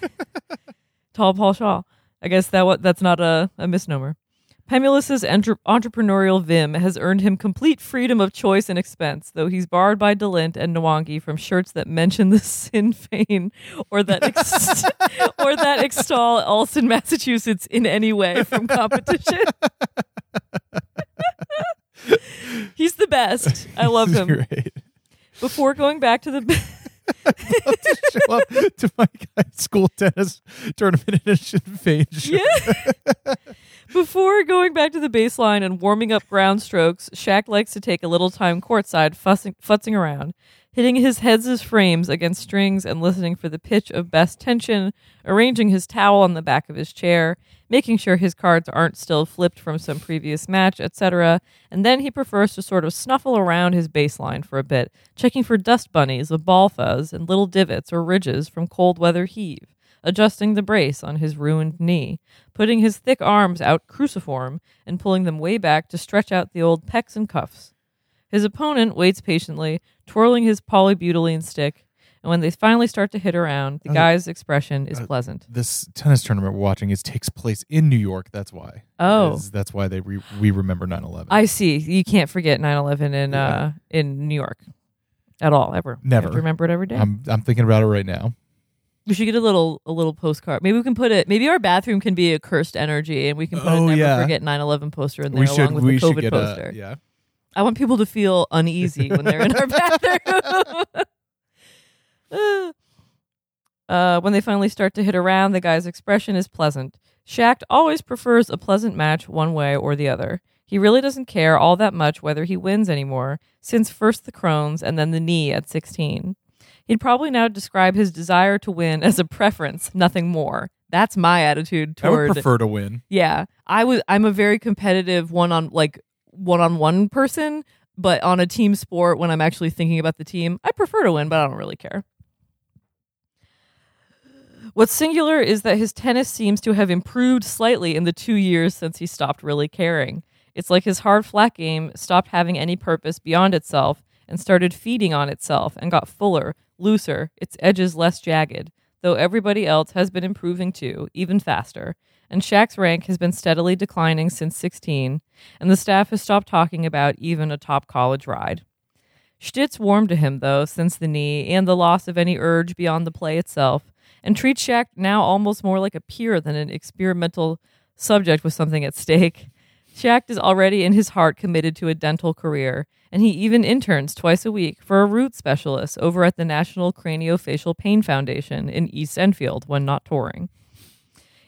Tall Paul Shaw. I guess that what that's not a, a misnomer. Pemulis's entre- entrepreneurial vim has earned him complete freedom of choice and expense, though he's barred by Delint and Nwangi from shirts that mention the Sinn Fein or that ex- or that extol Allston, Massachusetts in any way from competition. he's the best. I love him. Great. Before going back to the to show up to my guy's school tennis tournament in a Fein shirt. Yeah. Before going back to the baseline and warming up ground strokes, Schacht likes to take a little time courtside, fussing, futzing around, hitting his heads as frames against strings and listening for the pitch of best tension, arranging his towel on the back of his chair, making sure his cards aren't still flipped from some previous match, etc. And then he prefers to sort of snuffle around his baseline for a bit, checking for dust bunnies of ball fuzz and little divots or ridges from cold weather heave adjusting the brace on his ruined knee, putting his thick arms out cruciform and pulling them way back to stretch out the old pecs and cuffs. His opponent waits patiently, twirling his polybutylene stick, and when they finally start to hit around, the Uh, guy's expression is uh, pleasant. This tennis tournament we're watching is takes place in New York. That's why. Oh. Is- that's why they re- we remember 9/11. I see. You can't forget 9/11 in Yeah. uh in New York at all ever. Never. remember it every day. I'm I'm thinking about it right now. we should get a little a little postcard. Maybe we can put it. Maybe our bathroom can be a cursed energy, and we can put Oh, a never yeah. forget 9/11 poster in there we along should with we the COVID get poster. a yeah. I want people to feel uneasy when they're in our bathroom. uh, when they finally start to hit around, the guy's expression is pleasant. Schacht always prefers a pleasant match one way or the other. He really doesn't care all that much whether he wins anymore, since first the Crohn's and then the knee at 16. He'd probably now describe his desire to win as a preference, nothing more. That's my attitude toward. I would prefer to win. yeah, I was. I'm a very competitive one on like one on one person, but on a team sport, when I'm actually thinking about the team, I prefer to win, but I don't really care. What's singular is that his tennis seems to have improved slightly in the two years since he stopped really caring. It's like his hard flat game stopped having any purpose beyond itself and started feeding on itself and got fuller, looser, its edges less jagged, though everybody else has been improving too, even faster. And Schacht's rank has been steadily declining since 16, and the staff has stopped talking about even a top college ride. Schtitt warmed to him, though, since the knee and the loss of any urge beyond the play itself, and treats Schacht now almost more like a peer than an experimental subject with something at stake. Schacht is already in his heart committed to a dental career, and he even interns twice a week for a root specialist over at the National Craniofacial Pain Foundation in East Enfield when not touring.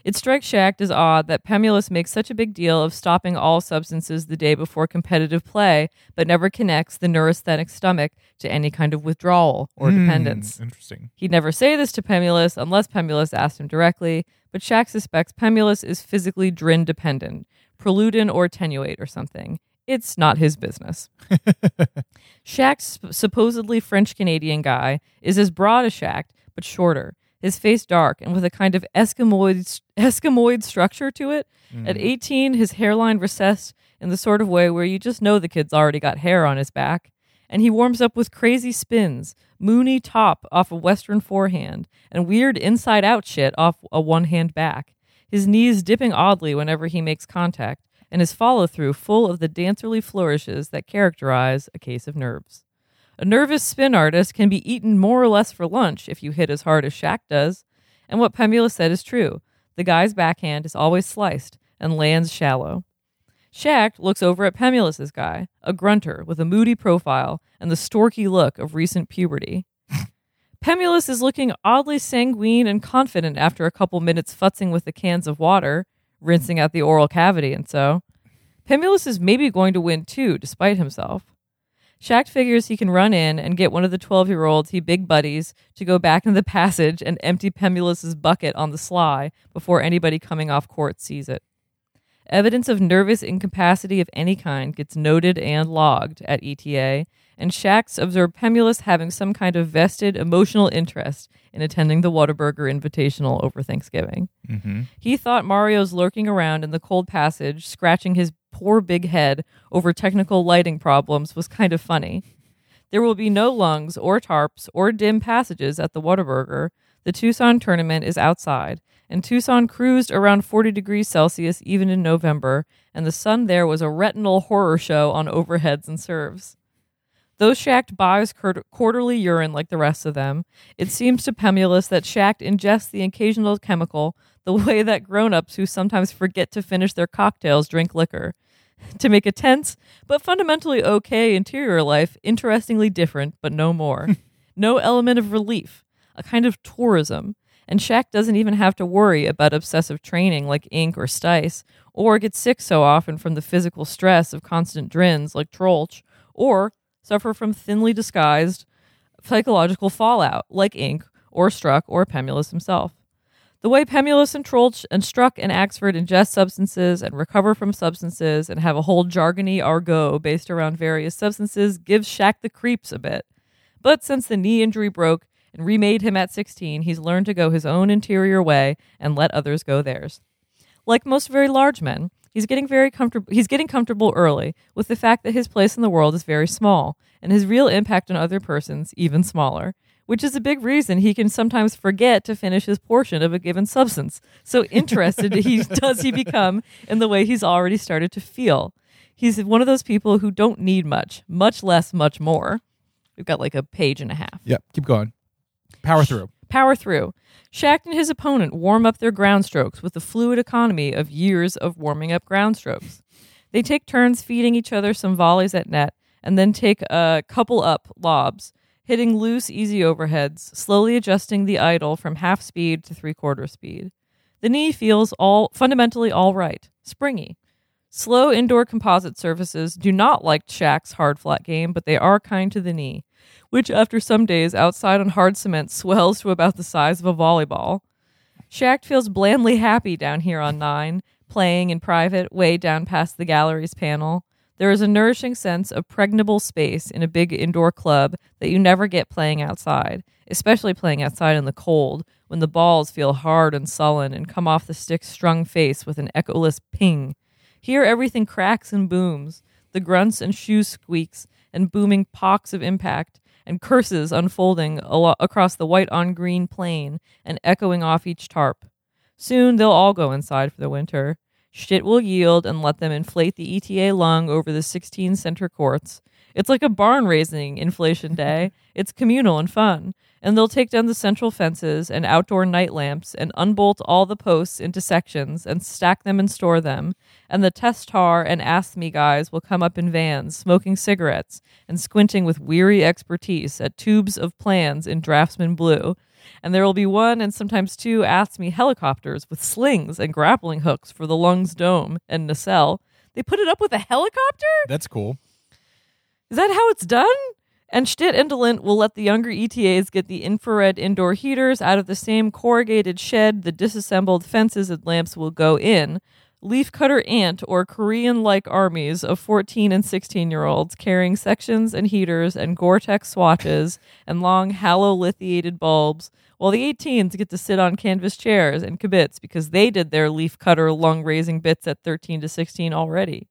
It strikes Schacht as odd that Pemulis makes such a big deal of stopping all substances the day before competitive play, but never connects the neurasthenic stomach to any kind of withdrawal or Hmm, dependence. Interesting. He'd never say this to Pemulis unless Pemulis asked him directly, but Schacht suspects Pemulis is physically drin dependent, preludin or attenuate or something. It's not his business. Schacht's supposedly French Canadian guy is as broad as Schacht, but shorter. His face dark and with a kind of Eskimoid Eskimoid structure to it. Mm-hmm. At 18, his hairline recessed in the sort of way where you just know the kid's already got hair on his back. And he warms up with crazy spins, moony top off a western forehand, and weird inside out shit off a one hand back. His knees dipping oddly whenever he makes contact, and his follow through full of the dancerly flourishes that characterize a case of nerves. A nervous spin artist can be eaten more or less for lunch if you hit as hard as Schacht does. And what Pemula said is true. The guy's backhand is always sliced and lands shallow. Schacht looks over at Pemulis's guy, a grunter with a moody profile and the storky look of recent puberty. Pemulis is looking oddly sanguine and confident after a couple minutes futzing with the cans of water. rinsing out the oral cavity and so. Pemulis is maybe going to win too, despite himself. Schacht figures he can run in and get one of the 12 year olds he big buddies to go back into the passage and empty Pemulis's bucket on the sly before anybody coming off court sees it. Evidence of nervous incapacity of any kind gets noted and logged at ETA, and Schacht's observe Pemulis having some kind of vested emotional interest in attending the Whataburger Invitational over Thanksgiving. Mm-hmm. He thought Mario's lurking around in the cold passage, scratching his poor big head over technical lighting problems was kind of funny. There will be no lungs or tarps or dim passages at the Whataburger. The Tucson tournament is outside, and Tucson cruised around 40 degrees Celsius even in November, and the sun there was a retinal horror show on overheads and serves. Though Schacht buys quarterly urine like the rest of them, it seems to Pemulis that Schacht ingests the occasional chemical the way that grown ups who sometimes forget to finish their cocktails drink liquor. To make a tense, but fundamentally okay interior life interestingly different, but no more. no element of relief, a kind of tourism. And Schacht doesn't even have to worry about obsessive training like Ink or Stice, or get sick so often from the physical stress of constant drins like Troeltsch, or suffer from thinly disguised psychological fallout like Ink or Struck or Pemulis himself. The way Pemulis and Troeltsch and Struck and Axford ingest substances and recover from substances and have a whole jargony argot based around various substances gives Schacht the creeps a bit. But since the knee injury broke and remade him at 16, he's learned to go his own interior way and let others go theirs. Like most very large men, he's getting very comfortable he's getting comfortable early with the fact that his place in the world is very small and his real impact on other persons even smaller which is a big reason he can sometimes forget to finish his portion of a given substance. So interested he does he become in the way he's already started to feel. He's one of those people who don't need much, much less, much more. We've got like a page and a half. Yep, keep going. Power through. Power through. Schacht and his opponent warm up their ground strokes with the fluid economy of years of warming up ground strokes. They take turns feeding each other some volleys at net and then take a couple up lobs hitting loose, easy overheads, slowly adjusting the idle from half speed to three quarter speed. The knee feels all fundamentally all right, springy. Slow indoor composite surfaces do not like Schacht's hard flat game, but they are kind to the knee, which after some days outside on hard cement swells to about the size of a volleyball. Schacht feels blandly happy down here on nine, playing in private, way down past the gallery's panel. There is a nourishing sense of pregnable space in a big indoor club that you never get playing outside, especially playing outside in the cold when the balls feel hard and sullen and come off the stick's strung face with an echoless ping. Here everything cracks and booms, the grunts and shoe squeaks and booming pocks of impact and curses unfolding alo- across the white on green plain and echoing off each tarp. Soon they'll all go inside for the winter. Schtitt will yield and let them inflate the ETA lung over the 16 center courts. It's like a barn raising inflation day. It's communal and fun. And they'll take down the central fences and outdoor night lamps and unbolt all the posts into sections and stack them and store them. And the Testar and ASME guys will come up in vans, smoking cigarettes and squinting with weary expertise at tubes of plans in draftsman blue and there will be one and sometimes two ASME helicopters with slings and grappling hooks for the lungs dome and nacelle. They put it up with a helicopter? That's cool. Is that how it's done? And Schtitt and Delint will let the younger ETAs get the infrared indoor heaters out of the same corrugated shed the disassembled fences and lamps will go in, leafcutter ant or Korean like armies of 14 and 16 year olds carrying sections and heaters and Gore Tex swatches and long halolithiated bulbs, while the 18s get to sit on canvas chairs and kibitz because they did their leafcutter lung raising bits at 13 to 16 already.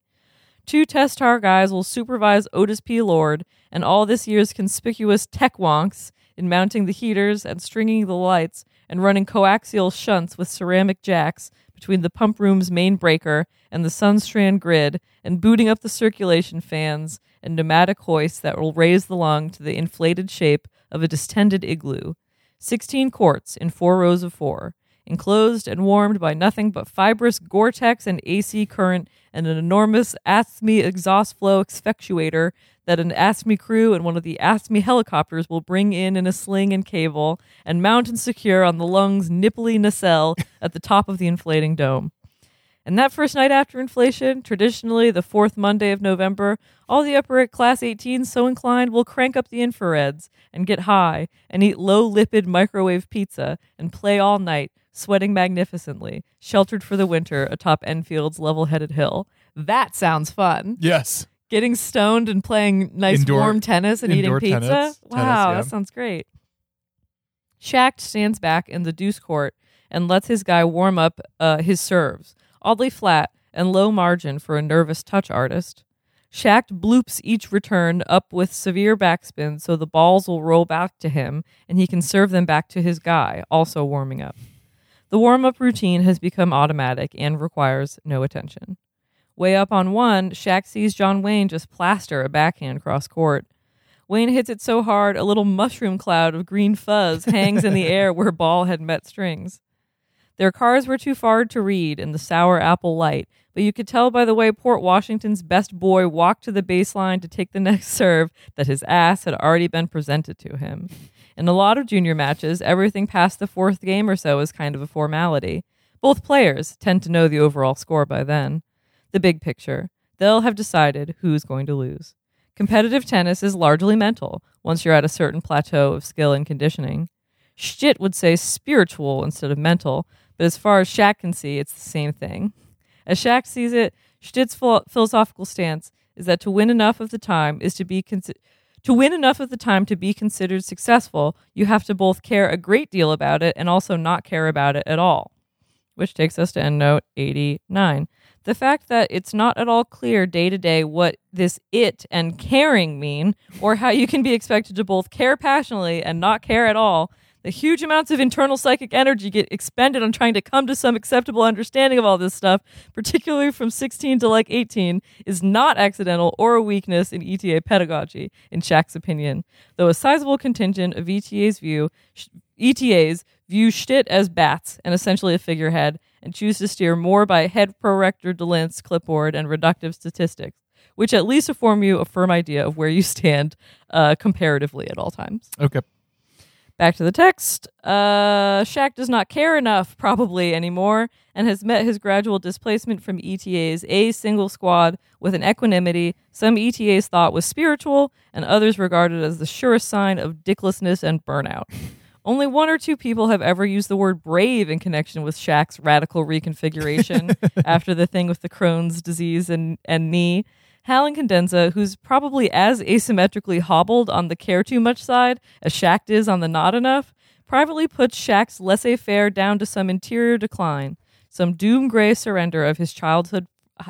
Two test tar guys will supervise Otis P. Lord and all this year's conspicuous tech wonks in mounting the heaters and stringing the lights and running coaxial shunts with ceramic jacks between the pump room's main breaker and the Sunstrand grid and booting up the circulation fans and pneumatic hoists that will raise the lung to the inflated shape of a distended igloo. 16 quarts in four rows of four, enclosed and warmed by nothing but fibrous Gore Tex and AC current and an enormous ASME exhaust flow effectuator that an ASME crew and one of the ASME helicopters will bring in in a sling and cable and mount and secure on the lung's nipply nacelle at the top of the inflating dome. And that first night after inflation, traditionally the fourth Monday of November, all the upper class 18s so inclined will crank up the infrareds and get high and eat low lipid microwave pizza and play all night, sweating magnificently, sheltered for the winter atop Enfield's level headed hill. That sounds fun. Yes. Getting stoned and playing nice Indoor- warm tennis and eating pizza. tennis- wow, tennis, yeah. that sounds great. Schacht stands back in the deuce court and lets his guy warm up uh, his serves, oddly flat and low margin for a nervous touch artist. Schacht bloops each return up with severe backspin so the balls will roll back to him and he can serve them back to his guy, also warming up. The warm up routine has become automatic and requires no attention. Way up on one, Schacht sees John Wayne just plaster a backhand cross court. Wayne hits it so hard, a little mushroom cloud of green fuzz hangs in the air where ball had met strings. Their cars were too far to read in the sour apple light, but you could tell by the way Port Washington's best boy walked to the baseline to take the next serve that his ass had already been presented to him. In a lot of junior matches, everything past the fourth game or so is kind of a formality. Both players tend to know the overall score by then. The big picture. They'll have decided who's going to lose. Competitive tennis is largely mental once you're at a certain plateau of skill and conditioning. Schtitt would say spiritual instead of mental, but as far as Schacht can see, it's the same thing. As Schacht sees it, Schtitt's philosophical stance is that to win enough of the time is to be to win enough of the time to be considered successful, you have to both care a great deal about it and also not care about it at all. Which takes us to endnote 89. The fact that it's not at all clear day to day what this it and caring mean, or how you can be expected to both care passionately and not care at all, the huge amounts of internal psychic energy get expended on trying to come to some acceptable understanding of all this stuff, particularly from 16 to like 18, is not accidental or a weakness in ETA pedagogy, in Schacht's opinion. Though a sizable contingent of ETA's view, ETAs view Schtitt as bats and essentially a figurehead, and choose to steer more by head prorector Delint's clipboard and reductive statistics, which at least afford you a firm idea of where you stand uh, comparatively at all times. Okay. Back to the text. Uh, Schacht does not care enough, probably anymore, and has met his gradual displacement from ETA's A single squad with an equanimity some ETAs thought was spiritual, and others regarded as the surest sign of dicklessness and burnout. Only one or two people have ever used the word brave in connection with Schacht's radical reconfiguration after the thing with the Crohn's disease and, and knee. Hal Incandenza, who's probably as asymmetrically hobbled on the care too much side as Schacht is on the not enough, privately puts Schacht's laissez faire down to some interior decline, some doom gray surrender of his childhood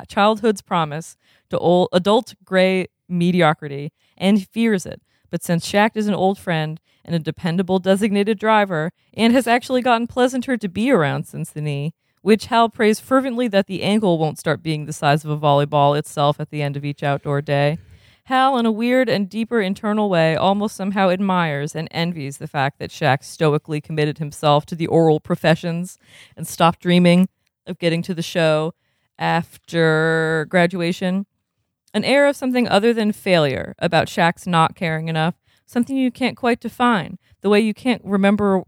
childhood's promise to old, adult gray mediocrity, and fears it. But since Schacht is an old friend and a dependable designated driver, and has actually gotten pleasanter to be around since the knee, which Hal prays fervently that the ankle won't start being the size of a volleyball itself at the end of each outdoor day. Hal, in a weird and deeper internal way, almost somehow admires and envies the fact that Schacht stoically committed himself to the oral professions and stopped dreaming of getting to the show after graduation. An air of something other than failure about Schacht's not caring enough, something you can't quite define, the way you can't remember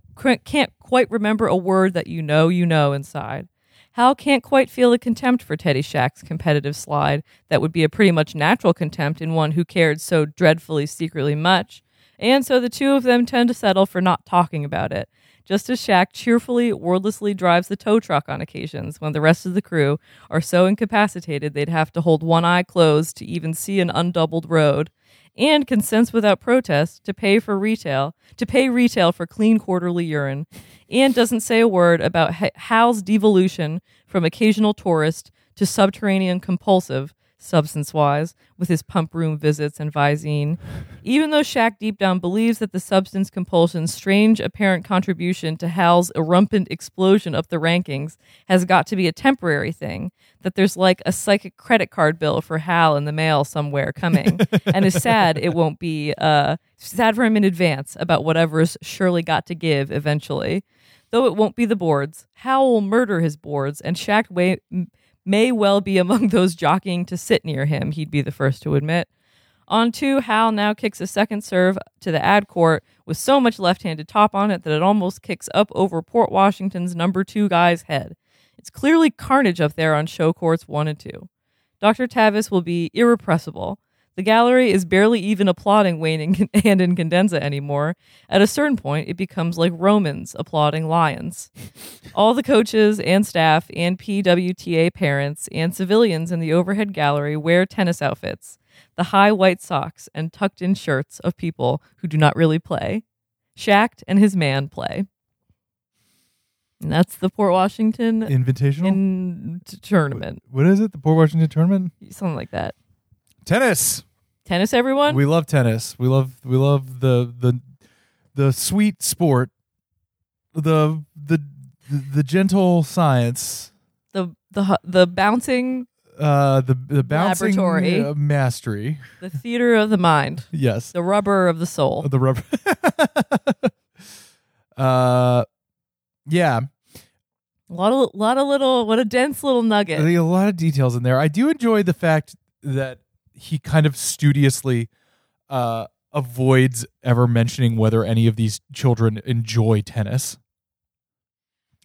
can't quite remember a word that you know you know inside. Hal can't quite feel a contempt for Teddy Schacht's competitive slide that would be a pretty much natural contempt in one who cared so dreadfully secretly much, and so the two of them tend to settle for not talking about it, just as Schacht cheerfully, wordlessly drives the tow truck on occasions when the rest of the crew are so incapacitated they'd have to hold one eye closed to even see an undoubled road, and consents without protest to pay for retail, to pay retail for clean quarterly urine, and doesn't say a word about Hal's devolution from occasional tourist to subterranean compulsive, substance wise, with his pump room visits and Visine. Even though Schacht deep down believes that the substance compulsion's strange apparent contribution to Hal's irrumpant explosion up the rankings has got to be a temporary thing, that there's like a psychic credit card bill for Hal in the mail somewhere coming, and is sad it won't be uh, sad for him in advance about whatever's surely got to give eventually. Though it won't be the boards, Hal will murder his boards, and Schacht way, may well be among those jockeying to sit near him, he'd be the first to admit. On two, Hal now kicks a second serve to the ad court with so much left handed top on it that it almost kicks up over Port Washington's number two guy's head. It's clearly carnage up there on show courts one and two. Dr. Tavis will be irrepressible. The gallery is barely even applauding Wayne and, and Incandenza anymore. At a certain point, it becomes like Romans applauding lions. All the coaches and staff and PWTA parents and civilians in the overhead gallery wear tennis outfits, the high white socks and tucked in shirts of people who do not really play. Schacht and his man play. And that's the Port Washington Invitational. in tournament. what is it? The Port Washington tournament. Something like that. Tennis. Tennis, everyone? We love tennis. We love we love the the the sweet sport, the the the gentle science, the the the bouncing, uh, the the bouncing Laboratory. uh, mastery. the theater of the mind, Yes, the rubber of the soul. the rubber. uh, yeah. A lot of lot of little what a dense little nugget. a lot of details in there. I do enjoy the fact that he kind of studiously uh, avoids ever mentioning whether any of these children enjoy tennis.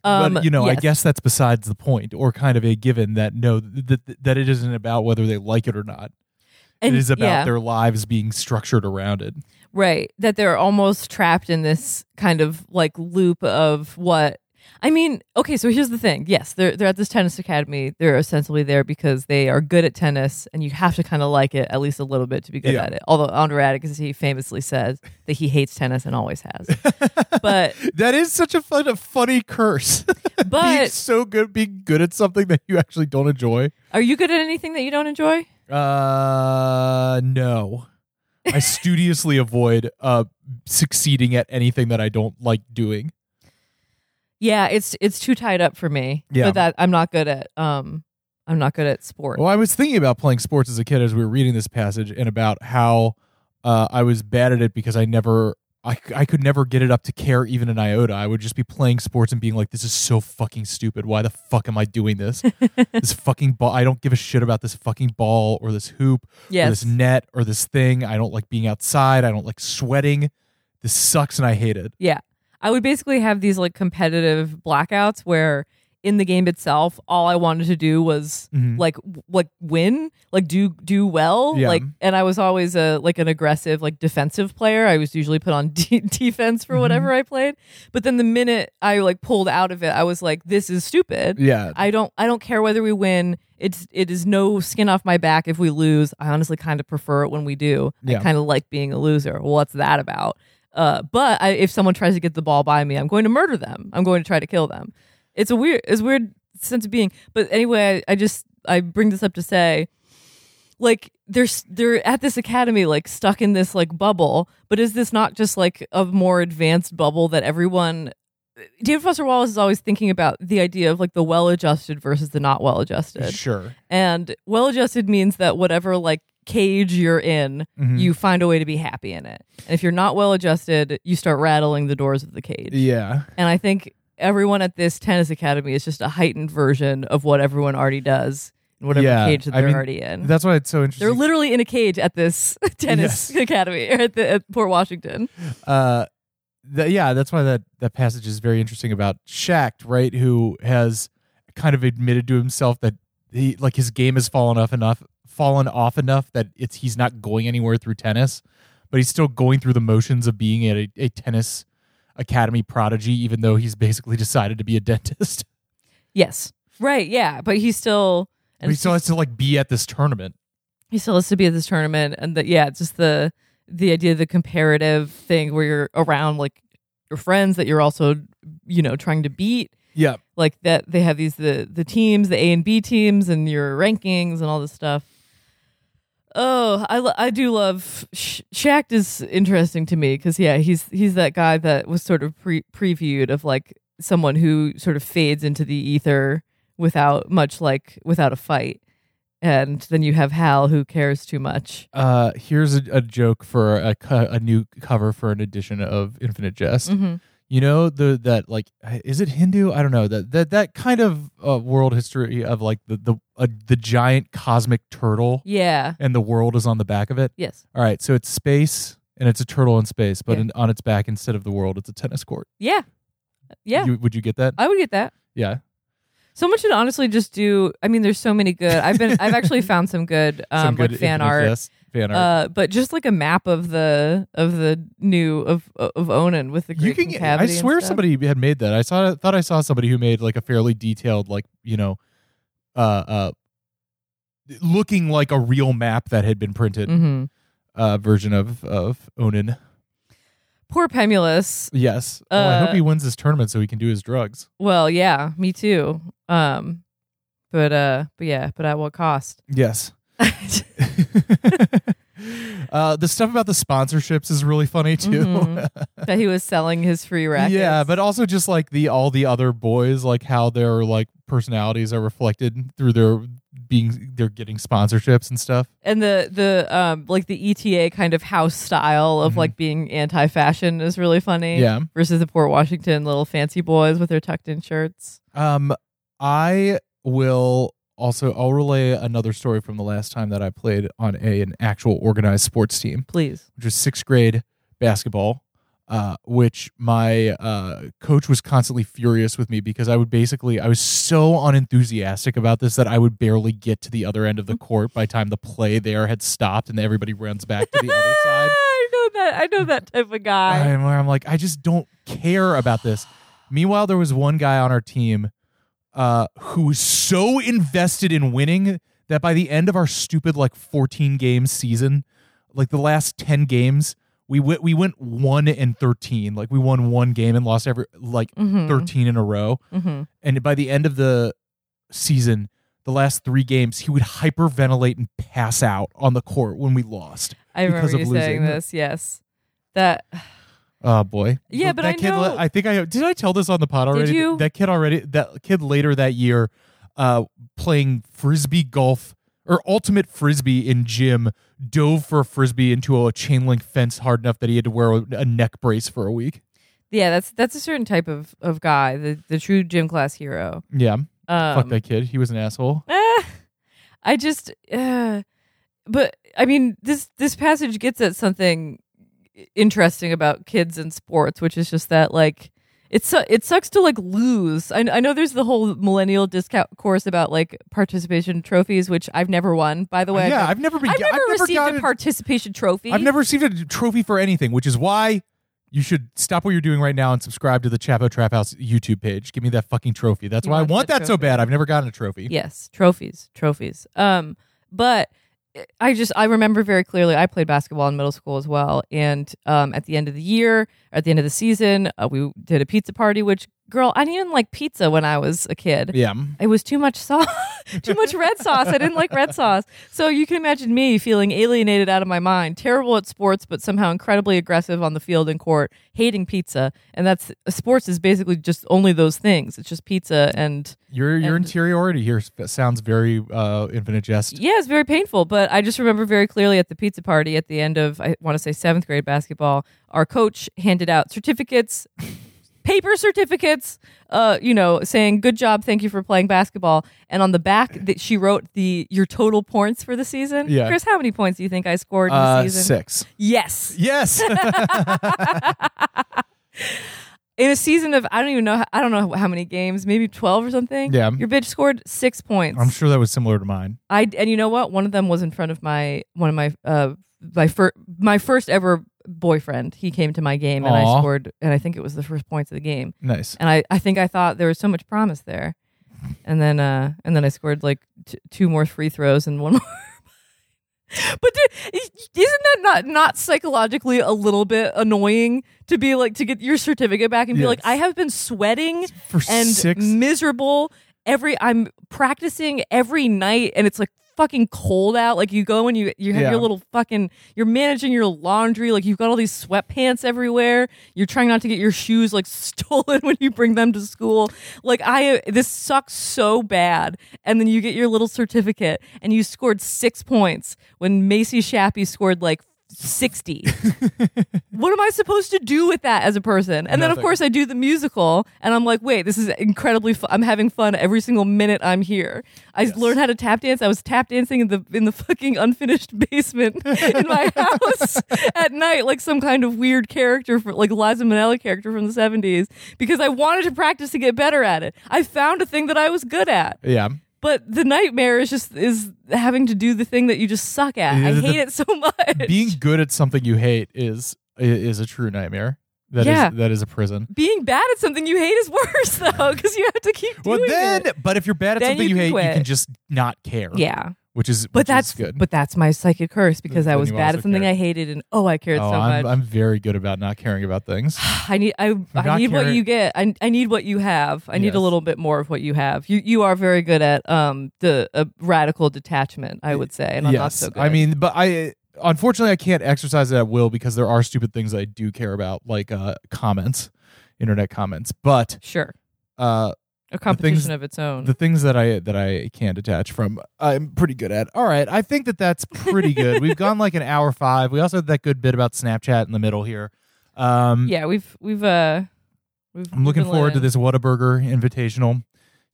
Um, but you know, I guess that's besides the point, or kind of a given that no, that that it isn't about whether they like it or not. And, it is about yeah, their lives being structured around it. right that they're almost trapped in this kind of like loop of what I mean, okay, so here's the thing. Yes, they're they're at this tennis academy. They're ostensibly there because they are good at tennis, and you have to kind of like it at least a little bit to be good Yeah. at it. Although Andre he famously says that he hates tennis and always has. but That is such a fun, a funny curse. being but so good, being good at something that you actually don't enjoy. are you good at anything that you don't enjoy? Uh, no. I studiously avoid uh succeeding at anything that I don't like doing. Yeah, it's it's too tied up for me. Yeah. But that I'm not good at um I'm not good at sport. Well, I was thinking about playing sports as a kid as we were reading this passage, and about how uh, I was bad at it because I never, I, I could never get it up to care even an iota. I would just be playing sports and being like, "This is so fucking stupid. Why the fuck am I doing this? this fucking ball. I don't give a shit about this fucking ball or this hoop or this net or this thing. I don't like being outside. I don't like sweating. This sucks, and I hate it. Yeah. I would basically have these like competitive blackouts where in the game itself all I wanted to do was Mhm. like w- like win, like do do well, Yeah. like and I was always a like an aggressive like defensive player. I was usually put on de- defense for whatever I played. But then the minute I like pulled out of it, I was like this is stupid. Yeah, I don't I don't care whether we win. It's it is no skin off my back if we lose. I honestly kind of prefer it when we do. Yeah. I kind of like being a loser. What's that about? Uh, but I, if someone tries to get the ball by me, I'm going to murder them. I'm going to try to kill them. It's a weird, it's a weird sense of being. But anyway, I, I just I bring this up to say, like they're they're at this academy, like stuck in this like bubble. But is this not just like a more advanced bubble that everyone? David Foster Wallace is always thinking about the idea of like the well-adjusted versus the not well-adjusted. sure. And well-adjusted means that whatever like cage you're in, Mhm. you find a way to be happy in it. And if you're not well-adjusted, you start rattling the doors of the cage. Yeah, And I think everyone at this tennis academy is just a heightened version of what everyone already does in whatever Yeah, cage that they're mean, already in. that's why it's so interesting. They're literally in a cage at this tennis Yes. academy or at, the, at Port Washington. uh yeah that's why that that passage is very interesting about Schacht, right who has kind of admitted to himself that he like his game has fallen off enough fallen off enough that it's he's not going anywhere through tennis but he's still going through the motions of being a, a tennis academy prodigy even though he's basically decided to be a dentist Yes. Right. Yeah. But he's still. but he still has to like be at this tournament he still has to be at this tournament and the, yeah just the the idea of the comparative thing where you're around like your friends that you're also you know trying to beat yeah like that they have these the the teams the a and b teams and your rankings and all this stuff oh i lo- i do love Sh- Schacht is interesting to me because yeah he's he's that guy that was sort of pre- previewed of like someone who sort of fades into the ether without much like without a fight and then you have Hal who cares too much. uh here's a, a joke for a, co- a new cover for an edition of infinite jest Mm-hmm. you know the that like is it hindu i don't know that that that kind of uh, world history of like the the uh, the giant cosmic turtle Yeah. and the world is on the back of it Yes. all right so it's space and it's a turtle in space but Yeah. in, on its back instead of the world it's a tennis court Yeah. Yeah. You- would you get that I would get that. yeah Someone should honestly just do. I mean, there's so many good. I've been. I've actually found some good, um, Some good like fan art. Jest fan art. Uh, but just like a map of the of the new of of Onan with the you can. get- I swear somebody had made that. I saw. Thought I saw somebody who made like a fairly detailed, like you know, uh, uh, looking like a real map that had been printed. Mhm. Uh, version of of Onan. Poor Pemulis. Yes. oh, I hope Uh, he wins this tournament so he can do his drugs. Well, yeah, me too. Um, but uh, but yeah, but at what cost? Yes. uh, the stuff about the sponsorships is really funny too. Mhm. that he was selling his free rackets. yeah, but also just like the all the other boys, like how their like personalities are reflected through their being they're getting sponsorships and stuff. and the the um like the ETA kind of house style of Mhm. like being anti-fashion is really funny. Yeah. Versus the Port Washington little fancy boys with their tucked in shirts. Um, I will also I'll relay another story from the last time that I played on a an actual organized sports team. Please. which was sixth grade basketball, uh, which my uh, coach was constantly furious with me because I would basically, I was so unenthusiastic about this that I would barely get to the other end of the court by the time the play there had stopped and everybody runs back to the other side. I know that. I know that type of guy. And where I'm like, I just don't care about this. Meanwhile, there was one guy on our team uh, who was so invested in winning that by the end of our stupid like 14 game season, like the last 10 games, we went we went one and 13. Like we won one game and lost every like Mhm. 13 in a row. Mhm. And by the end of the season, the last three games, he would hyperventilate and pass out on the court when we lost. I remember because of you saying losing. this. Yes. That Oh boy. Yeah, but that I kid. know- I think I did. I tell this on the pod already. you? That kid already. That kid later that year, uh, playing frisbee golf or ultimate frisbee in gym, dove for a frisbee into a chain link fence hard enough that he had to wear a, neck brace for a week. yeah, that's that's a certain type of of guy, the the true gym class hero. Yeah, Um, fuck that kid. He was an asshole. eh, I just, uh, but I mean, this this passage gets at something interesting about kids and sports, which is just that like it su- it sucks to like lose. I, I know there's the whole millennial discount course about like participation trophies, which I've never won. By the way, yeah, I've, I've never been. I've never I've never received gotten- a participation trophy. I've never received a trophy for anything, which is why you should stop what you're doing right now and subscribe to the Chapo Trap House YouTube page. Give me that fucking trophy. That's You why I want want the that so bad. I've never gotten a trophy. Yes, trophies, trophies. Um, but I just I remember very clearly. I played basketball in middle school as well, and um, at the end of the year, at the end of the season, uh, we did a pizza party. Which girl, I didn't even like pizza when I was a kid. Yeah. It was too much sauce, too much red sauce. I didn't like red sauce. So you can imagine me feeling alienated out of my mind, terrible at sports, but somehow incredibly aggressive on the field and court, hating pizza. And that's sports is basically just only those things. It's just pizza and Your your And- interiority here sounds very uh, infinite jest. Yeah, it's very painful, but I just remember very clearly at the pizza party at the end of I want to say seventh grade basketball, our coach handed out certificates, paper certificates, uh, you know, saying "good job, thank you for playing basketball," and on the back that she wrote the your total points for the season. Yeah. Chris, how many points do you think I scored in Uh, the season? six. Yes, Yes. in a season of I don't even know how, I don't know how many games, maybe twelve or something. Yeah. your bitch scored six points. I'm sure that was similar to mine. I and you know what? One of them was in front of my one of my uh my first my first ever boyfriend. He came to my game and I scored and I think it was the first points of the game. Nice. And I I think I thought there was so much promise there. And then uh and then I scored like t- two more free throws and one more. But dude, isn't that not not psychologically a little bit annoying to be like to get your certificate back and be like Yes. I have been sweating For and six. miserable every i'm practicing every night and it's like fucking cold out. Like you go and you you have Yeah. your little fucking you're managing your laundry. Like you've got all these sweatpants everywhere. You're trying not to get your shoes like stolen when you bring them to school. Like i this sucks so bad. And then you get your little certificate and you scored six points when macy shappy scored like 60. what am I supposed to do with that as a person? And then, of course, I do the musical, and I'm like, wait, this is incredibly fun. I'm having fun every single minute I'm here. I Yes. learned how to tap dance. I was tap dancing in the in the fucking unfinished basement in my house at night, like some kind of weird character, for, like Liza Minnelli character from the 70s, because I wanted to practice to get better at it. I found a thing that I was good at. Yeah. But the nightmare is just is having to do the thing that you just suck at. I hate it so much. Being good at something you hate is is a true nightmare. That is Yeah. that is a prison. Being bad at something you hate is worse though, because you have to keep Well, then, it. but if you're bad at Then something you you, hate, you can just not care. Yeah, which is but which that's is good. but that's my psychic curse because I was bad at something care. I hated, and oh, I cared oh, so I'm much. I'm very good about not caring about things. I need I, I need what you get. I, I need what you have. I need Yes. a little bit more of what you have. You you are very good at um the uh, radical detachment. I would say, and I'm yes, not so good. I mean, but I unfortunately I can't exercise it at will because there are stupid things I do care about, like uh, comments, internet comments. But sure, uh, a competition things- of its own. the things that I that I can't detach from, I'm pretty good at. All right, I think that that's pretty good. We've gone like an hour five. We also had that good bit about Snapchat in the middle here. Um, yeah, we've we've uh. We've, I'm looking forward to living. this Whataburger Invitational.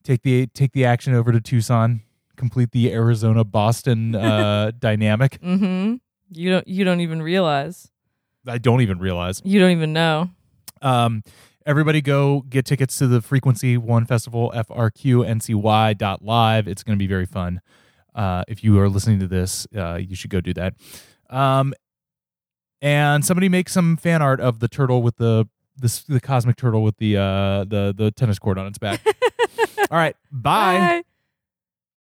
Take the take the action over to Tucson. Complete the Arizona Boston uh, dynamic. Mm-hmm. You don't you don't even realize. I don't even realize. You don't even know. Um, everybody go get tickets to the Frequency One Festival, frqncy.live. It's going to be very fun. Uh, if you are listening to this, uh, you should go do that. Um, and somebody make some fan art of the turtle with the the, the cosmic turtle with the uh, the the tennis court on its back. All right, bye. Bye.